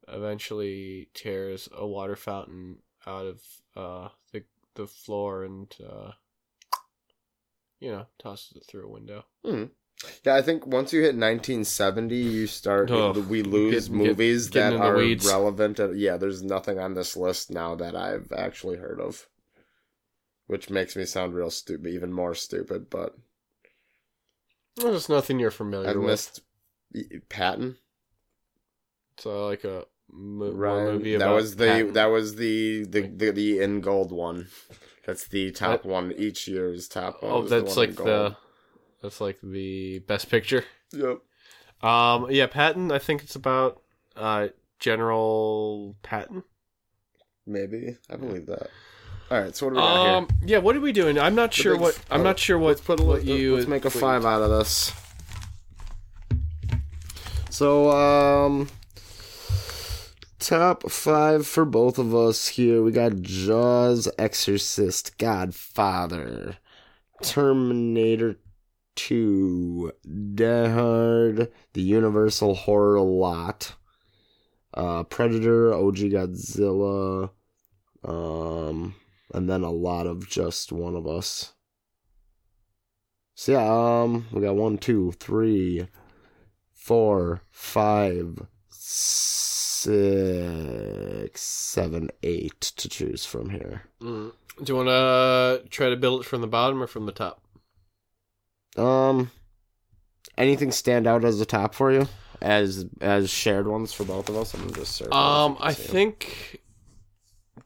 eventually tears a water fountain out of uh the the floor and uh, you know tosses it through a window. Yeah, I think once you hit 1970, you start. Ugh. we lose Get- get- movies getting that are weeds. relevant. To, yeah, there's nothing on this list now that I've actually heard of, which makes me sound real stupid, even more stupid. But There's nothing you're familiar I've with. missed Patton. So like a one Ryan, movie that was the Patton. that was the the, the the in gold one. That's the top one each year's top one. Oh, that's in like the that's like the best picture. Yep. Um, yeah, Patton. I think it's about uh General Patton. Maybe I believe that. All right, so what do we Um, yeah. What are we doing? I'm not sure big what f- I'm oh, not sure what put a what li- you let's make a five out of this. So um top five for both of us here. We got Jaws, Exorcist, Godfather, Terminator 2, Die Hard, The Universal Horror Lot, uh, Predator, OG Godzilla, um, and then a lot of just one of us. So yeah, um, we got one, two, three, four, five, six, seven, eight to choose from here. Mm. Do you want to try to build it from the bottom or from the top? Um, anything stand out as a top for you? As as shared ones for both of us. I'm just circling Um, if you can I think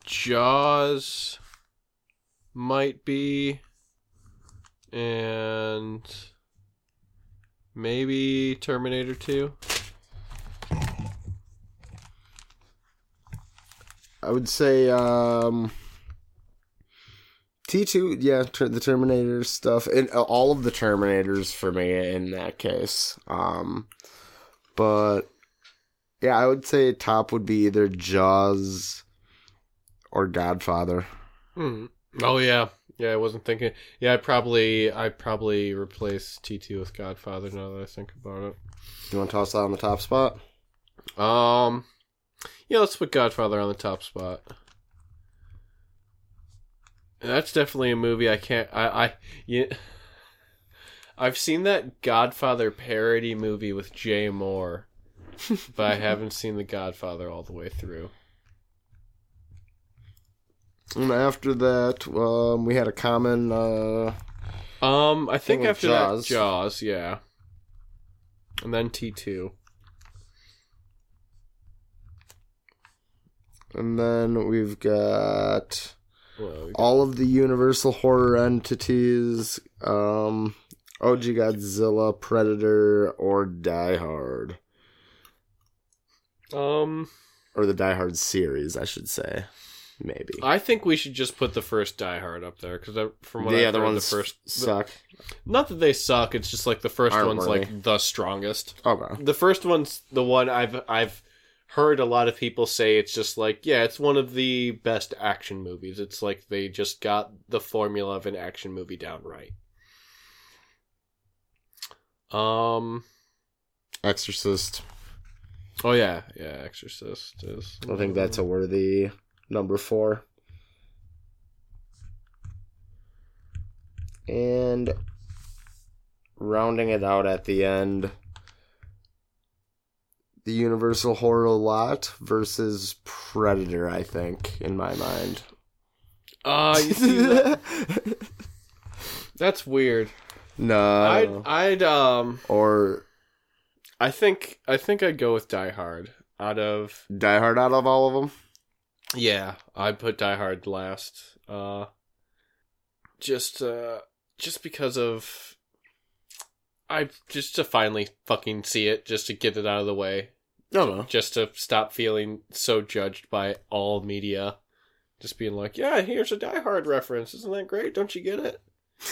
Jaws might be, and maybe Terminator Two. I would say um T2 yeah ter- the Terminator stuff and uh, all of the Terminators for me in that case um but yeah I would say top would be either Jaws or Godfather Hmm. Oh yeah, yeah. I wasn't thinking. Yeah, I probably I probably replace T two with Godfather now that I think about it. you want to toss that on the top spot. Um, yeah, let's put Godfather on the top spot. That's definitely a movie I can't. I I yeah. I've seen that Godfather parody movie with Jay Mohr, but I haven't seen the Godfather all the way through. and after that um we had a common uh Um, I think after Jaws. that Jaws, yeah, and then T two. and then we've got All of the Universal horror entities, um, OG Godzilla, Predator, or Die Hard, Um, or the Die Hard series, I should say, maybe. I think we should just put the first Die Hard up there because from what the I've other heard, ones the first, suck. not that they suck. It's just like the 1st Aren't one's worthy. like the strongest. Okay. The first one's the one I've I've heard a lot of people say it's just like yeah, it's one of the best action movies. It's like they just got the formula of an action movie down right. Um. Exorcist. Oh yeah, yeah. Exorcist is. I think that's a worthy number four. And rounding it out at the end, the Universal Horror Lot versus Predator, I think, in my mind. Uh, you see that? that's weird. no. I'd I'd um or I think I think I'd go with Die Hard. out of Die Hard out of all of them. yeah, I put Die Hard last. Uh, just uh, just because of I just to finally fucking see it, just to get it out of the way, oh, No, no. just to stop feeling so judged by all media. Just being like, yeah, here's a Die Hard reference. Isn't that great? Don't you get it?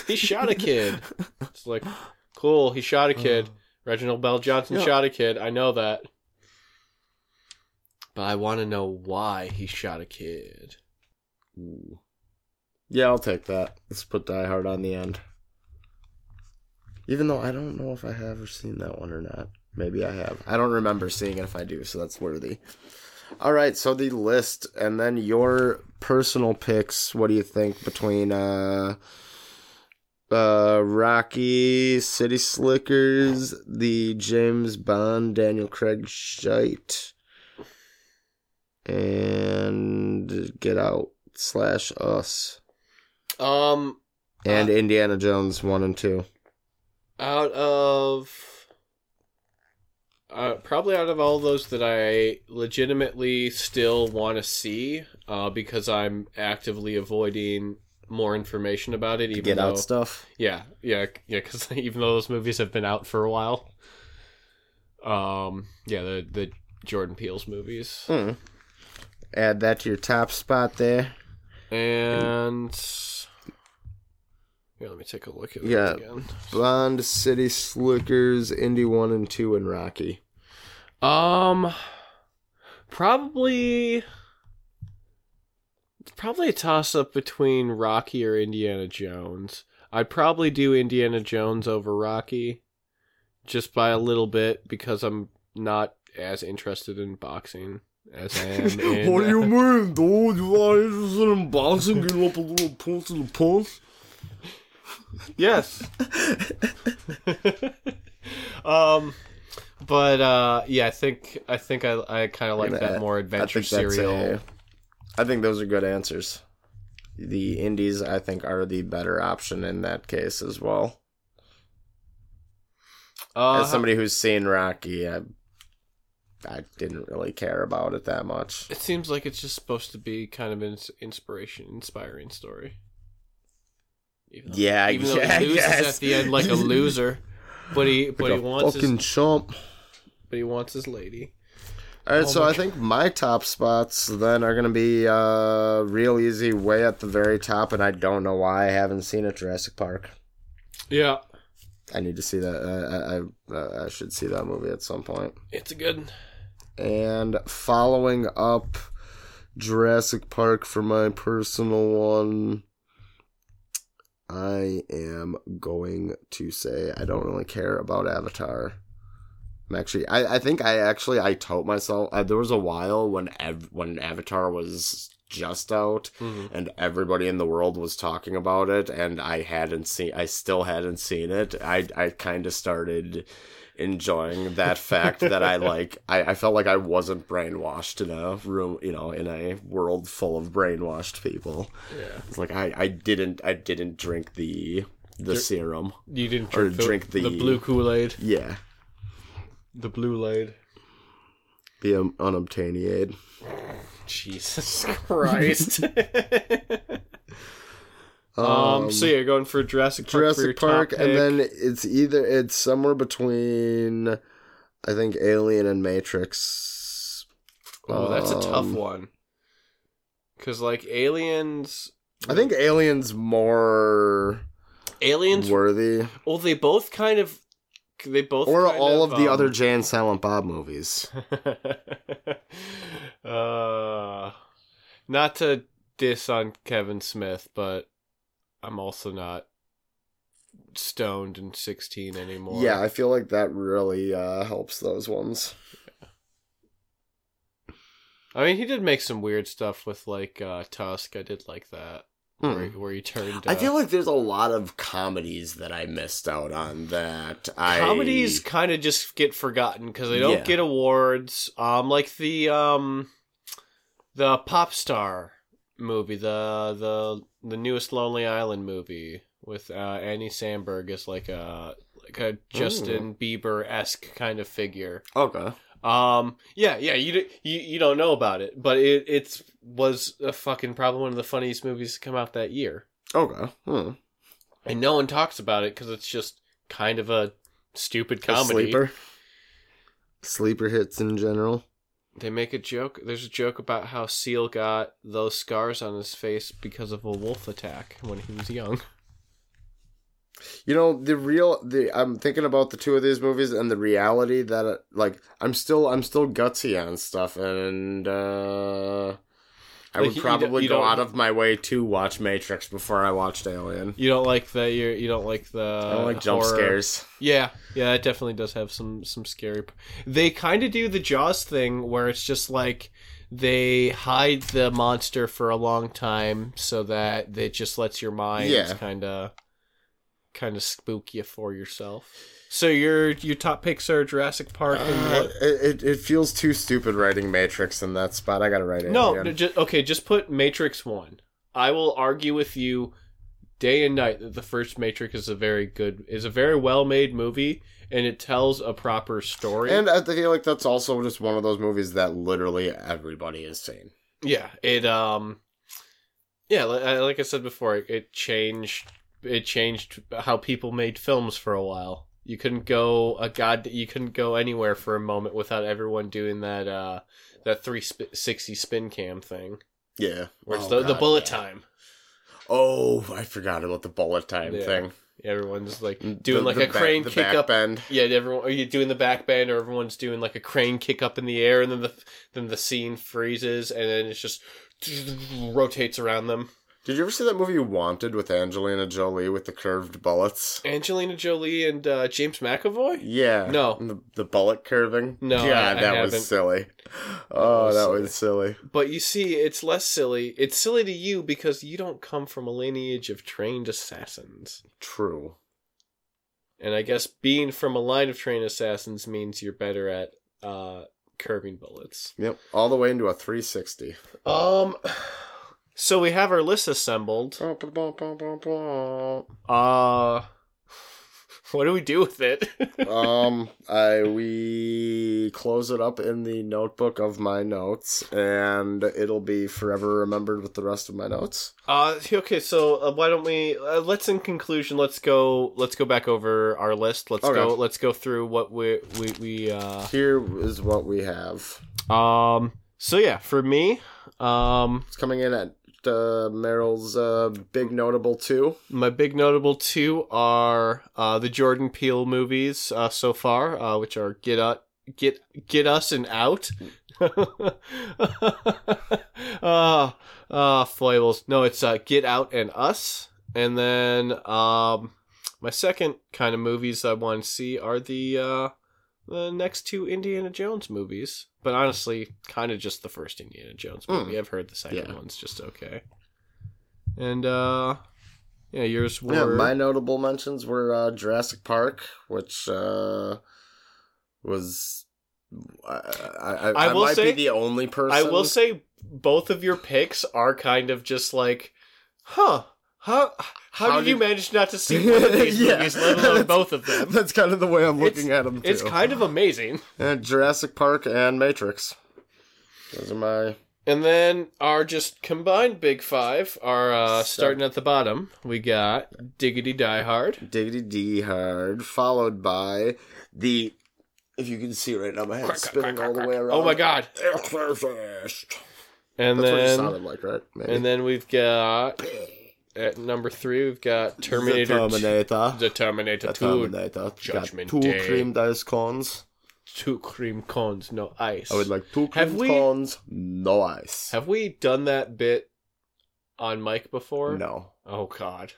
He shot a kid. It's like, cool. He shot a uh, kid. Reginald VelJohnson Yeah. shot a kid. I know that. But I want to know why he shot a kid. Ooh. Yeah, I'll take that. Let's put Die Hard on the end. Even though I don't know if I have ever seen that one or not. Maybe I have. I don't remember seeing it if I do, so that's worthy. All right, so the list and then your personal picks. What do you think between uh uh Rocky, City Slickers, the James Bond, Daniel Craig shite, and Get Out slash Us, Um, and Uh, Indiana Jones one and two. Out of uh, probably out of all those that I legitimately still want to see, uh, because I'm actively avoiding more information about it. Even Get though, Out stuff. Yeah, yeah, yeah. Because even though those movies have been out for a while, um, yeah, the the Jordan Peele's movies, Hmm. Add that to your top spot there. and yeah, let me take a look at it Yeah. again. Blonde, City Slickers, Indy one and two, and Rocky. Um, probably, probably a toss up between Rocky or Indiana Jones. I'd probably do Indiana Jones over Rocky, just by a little bit because I'm not as interested in boxing as I am. In, what do you mean, dude? You are interested in boxing? Get up a little punch in the punch? Yes. um, but uh, yeah, I think I think I I kind of like gonna- that more adventure that's serial. a, I think those are good answers. The indies, I think, are the better option in that case as well. Uh, As somebody who's seen Rocky, I, I didn't really care about it that much. It seems like it's just supposed to be kind of an inspiration, inspiring story. Even though, Yeah, even though yeah, he loses yes. at the end like a loser, but he but Like he a wants fucking his chump. but he wants his lady. All right, Oh so my I think my top spots then are gonna be uh, real easy, way at the very top, and I don't know why I haven't seen it. Jurassic Park. Yeah, I need to see that. Uh, I I, I should see that movie at some point. it's a good. And following up Jurassic Park for my personal one, I am going to say I don't really care about Avatar. I'm actually, I, I think I actually I told myself uh, there was a while when ev- when Avatar was just out Mhm. and everybody in the world was talking about it and I hadn't seen I still hadn't seen it. I I kind of started enjoying that fact that I like I, I felt like I wasn't brainwashed in a room, you know, in a world full of brainwashed people. Yeah, It's like I I didn't I didn't drink the the Dr- serum. you didn't Or drink, the, drink the- the blue Kool Aid, Yeah. the blue Aid. The um, unobtainiated. Jesus Christ. um, So yeah, going for Jurassic Park. Jurassic Park, and then it's either it's somewhere between, I think Alien and Matrix. Oh, that's a tough Um, one. Cause like aliens, I think Alien's more aliens. worthy, well, they both kind of, they both or all of, the um, other Jay and Silent Bob movies. uh, not to diss on Kevin Smith, but I'm also not stoned and 16 anymore. Yeah, I feel like that really uh, helps those ones. I mean, he did make some weird stuff with like uh, Tusk. I did like that, where, Hmm. where he turned. I uh, feel like there's a lot of comedies that I missed out on that I comedies kind of just get forgotten because they don't Yeah. get awards. Um, like the um, the pop star movie, the the the newest Lonely Island movie with uh, Andy Samberg as like a like a Justin Bieber esque kind of figure. Okay. Um, yeah, yeah, you you you don't know about it, but it it's was a fucking probably one of the funniest movies to come out that year, Okay. Hmm. and no one talks about it because it's just kind of a stupid A comedy. sleeper. Sleeper hits in general. They make a joke. There's a joke about how Seal got those scars on his face because of a wolf attack when he was young. You know the real the I'm thinking about the two of these movies and the reality that like I'm still I'm still gutsy on stuff and uh I Like, would you probably don't- you go out of my way to watch Matrix before I watched Alien. You don't like the you you don't like the I don't like jump horror- scares. Yeah, yeah, it definitely does have some some scary. They kind of do the Jaws thing where it's just like they hide the monster for a long time so that it just lets your mind Yeah. kind of kind of spook you for yourself. So your your top picks are Jurassic Park and Uh, it, it feels too stupid writing Matrix in that spot. I gotta write it. No, no, ju- okay, just put Matrix 1. I will argue with you day and night that the first Matrix is a very good is a very well-made movie and it tells a proper story. And I feel like that's also just one of those movies that literally everybody has seen. yeah, it um yeah, like I said before, it changed it changed how people made films for a while. You couldn't go a god you couldn't go anywhere for a moment without everyone doing that uh that 360 spin cam thing. Yeah. Where it's Oh, the, the bullet yeah. time. Oh, I forgot about the bullet time Yeah. thing. Everyone's like The- doing like the a back- crane the kick up. bend. Yeah, everyone are you doing the back bend or everyone's doing like a crane kick up in the air and then the then the scene freezes and then it's just rotates around them. Did you ever see that movie Wanted with Angelina Jolie with the curved bullets? Angelina Jolie and uh, James McAvoy? Yeah. No. The, the bullet curving? No, Yeah, I- I that was haven't. silly. Oh, was that silly. was silly. But you see, it's less silly. It's silly to you because you don't come from a lineage of trained assassins. True. And I guess being from a line of trained assassins means you're better at uh, curving bullets. Yep. All the way into a 360. Um, so we have our list assembled. Uh, what do we do with it? um, I we close it up in the notebook of my notes, and it'll be forever remembered with the rest of my notes. uh, okay. So uh, why don't we? Uh, let's in conclusion. Let's go. Let's go back over our list. Let's Okay. go. Let's go through what we we we. Uh, Here is what we have. um. So yeah, for me, um, It's coming in at uh, Meryl's uh, big notable two. my big notable two are uh the Jordan Peele movies uh so far, uh, which are Get Ut, Get Get Us and Out. uh, uh, foibles. No, it's uh, Get Out and Us. And then um, my second kind of movies I want to see are the uh, the next two Indiana Jones movies. But honestly, kind of just the first Indiana Jones movie. I've heard the second Yeah. one's just okay. And uh, yeah, yours were Yeah, my notable mentions were uh, Jurassic Park, which uh, was. I, I, I, I will might say- be the only person. I will say both of your picks are kind of just like, huh? How how, How did, you manage not to see one of these Yeah. movies, let alone both of them? That's kind of the way I'm looking It's- at them. Too. It's kind of amazing. and Jurassic Park and Matrix. Those are my And then our just combined big five are uh, starting at the bottom. We got Diggity Die Hard. Diggity D hard, followed by the. If you can see right now, my head's spinning all the way around. Oh my god! And That's what it then sounded like, right? Maybe. and then we've got at number three we've got Terminator. The Terminator. The Terminator The Two. Terminator. Judgment Got two Day. creamed ice cones. Two cream cones, no ice. I would like two Have creamed we- cones, no ice. Have we done that bit on mic before? no. Oh God,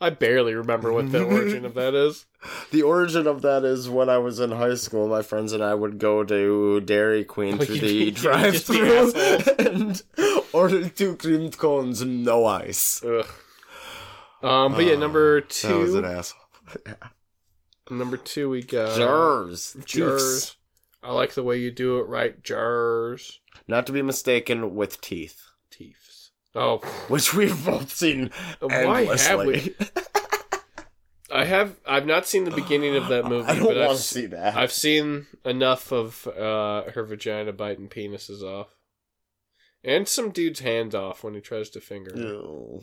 I barely remember what the origin of that is. The origin of that is when I was in high school, my friends and I would go to Dairy Queen Oh, through the drive just be through and order two creamed cones, no ice. Ugh. Um, but yeah, number Oh, That was an two. asshole. Number two, we got Jars. Jars. I like the way you do it, right? Jars, Not to be mistaken with teeth, teeth. Oh, which we've both seen why have we? I have. I've not seen the beginning of that movie, I don't but want I've, to see that. I've seen enough of uh, her vagina biting penises off, and some dude's hands off when he tries to finger. Ew.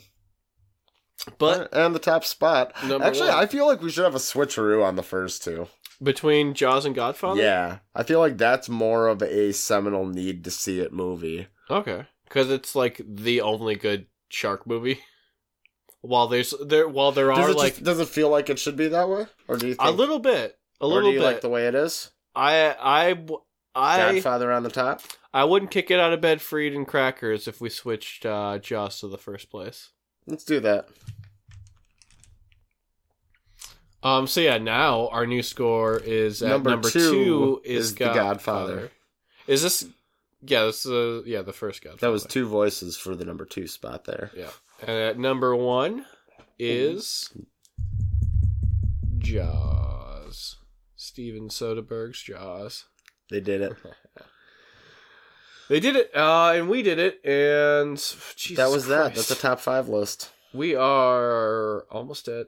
But and the top spot. Actually, one. I feel like we should have a switcheroo on the first two. between Jaws and Godfather, Yeah, I feel like that's more of a seminal need to see it movie. okay, because it's like the only good shark movie. While there's there, while there Does are like just, does it feel like it should be that way, or do you think a little bit, a little do you bit. like the way it is? I I I Godfather on the top. I wouldn't kick it out of bed for eating crackers if we switched uh, Jaws to the first place. Let's do that. Um. So yeah, now our new score is at Number number, two two, is, is The Godfather. Godfather. Is this? Yeah, this is uh, yeah the first Godfather. That was two voices for the number two spot there. Yeah, and at number one is Jaws. Steven Soderbergh's Jaws. They did it. They did it, uh, and we did it, and Jesus that was that. That's a top five list. We are almost at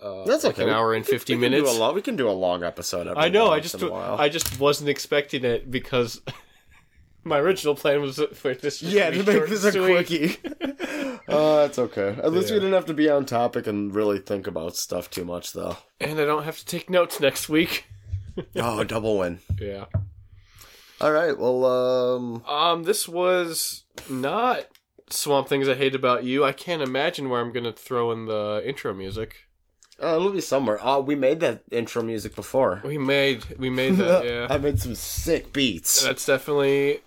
uh, That's like okay. an hour and We can- fifty we can minutes. Do a long, we can do a long episode. Every I know. I just in a while. I just wasn't expecting it because my original plan was for this. Yeah, to, make this a quickie. Oh, that's okay. At least we didn't have to be on topic and really think about stuff too much, though. and I don't have to take notes next week. Oh, double win. Yeah. All right. Well, um, Um, this was not Swamp Things I Hate About You. I can't imagine where I'm gonna throw in the intro music. uh, it'll be somewhere. Oh, we made that intro music before. We made we made that. Yeah, I made some sick beats. that's definitely.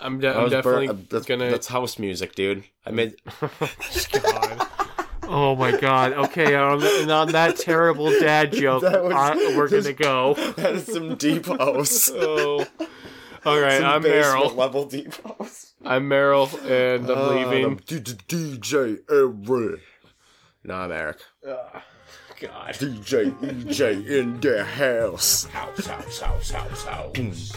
I'm, de- I'm was definitely bur- uh, that's, gonna. that's house music, dude. I made. God. Oh my god. Okay, on, and on that terrible dad joke, That was- I- we're gonna go. that is some deep house. Oh. All right, Some I'm Meryl. Level deep house. I'm Meryl, and I'm Uh, leaving. I'm DJ Eric. No, I'm Eric. God. DJ EJ in the house. House, house, house, house, house.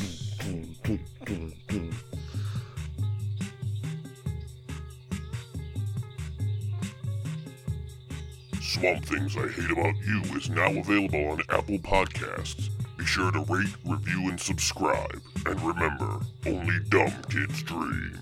Swamp Things I Hate About You is now available on Apple Podcasts. Be sure to rate, review, and subscribe. And remember, only dumb kids dream.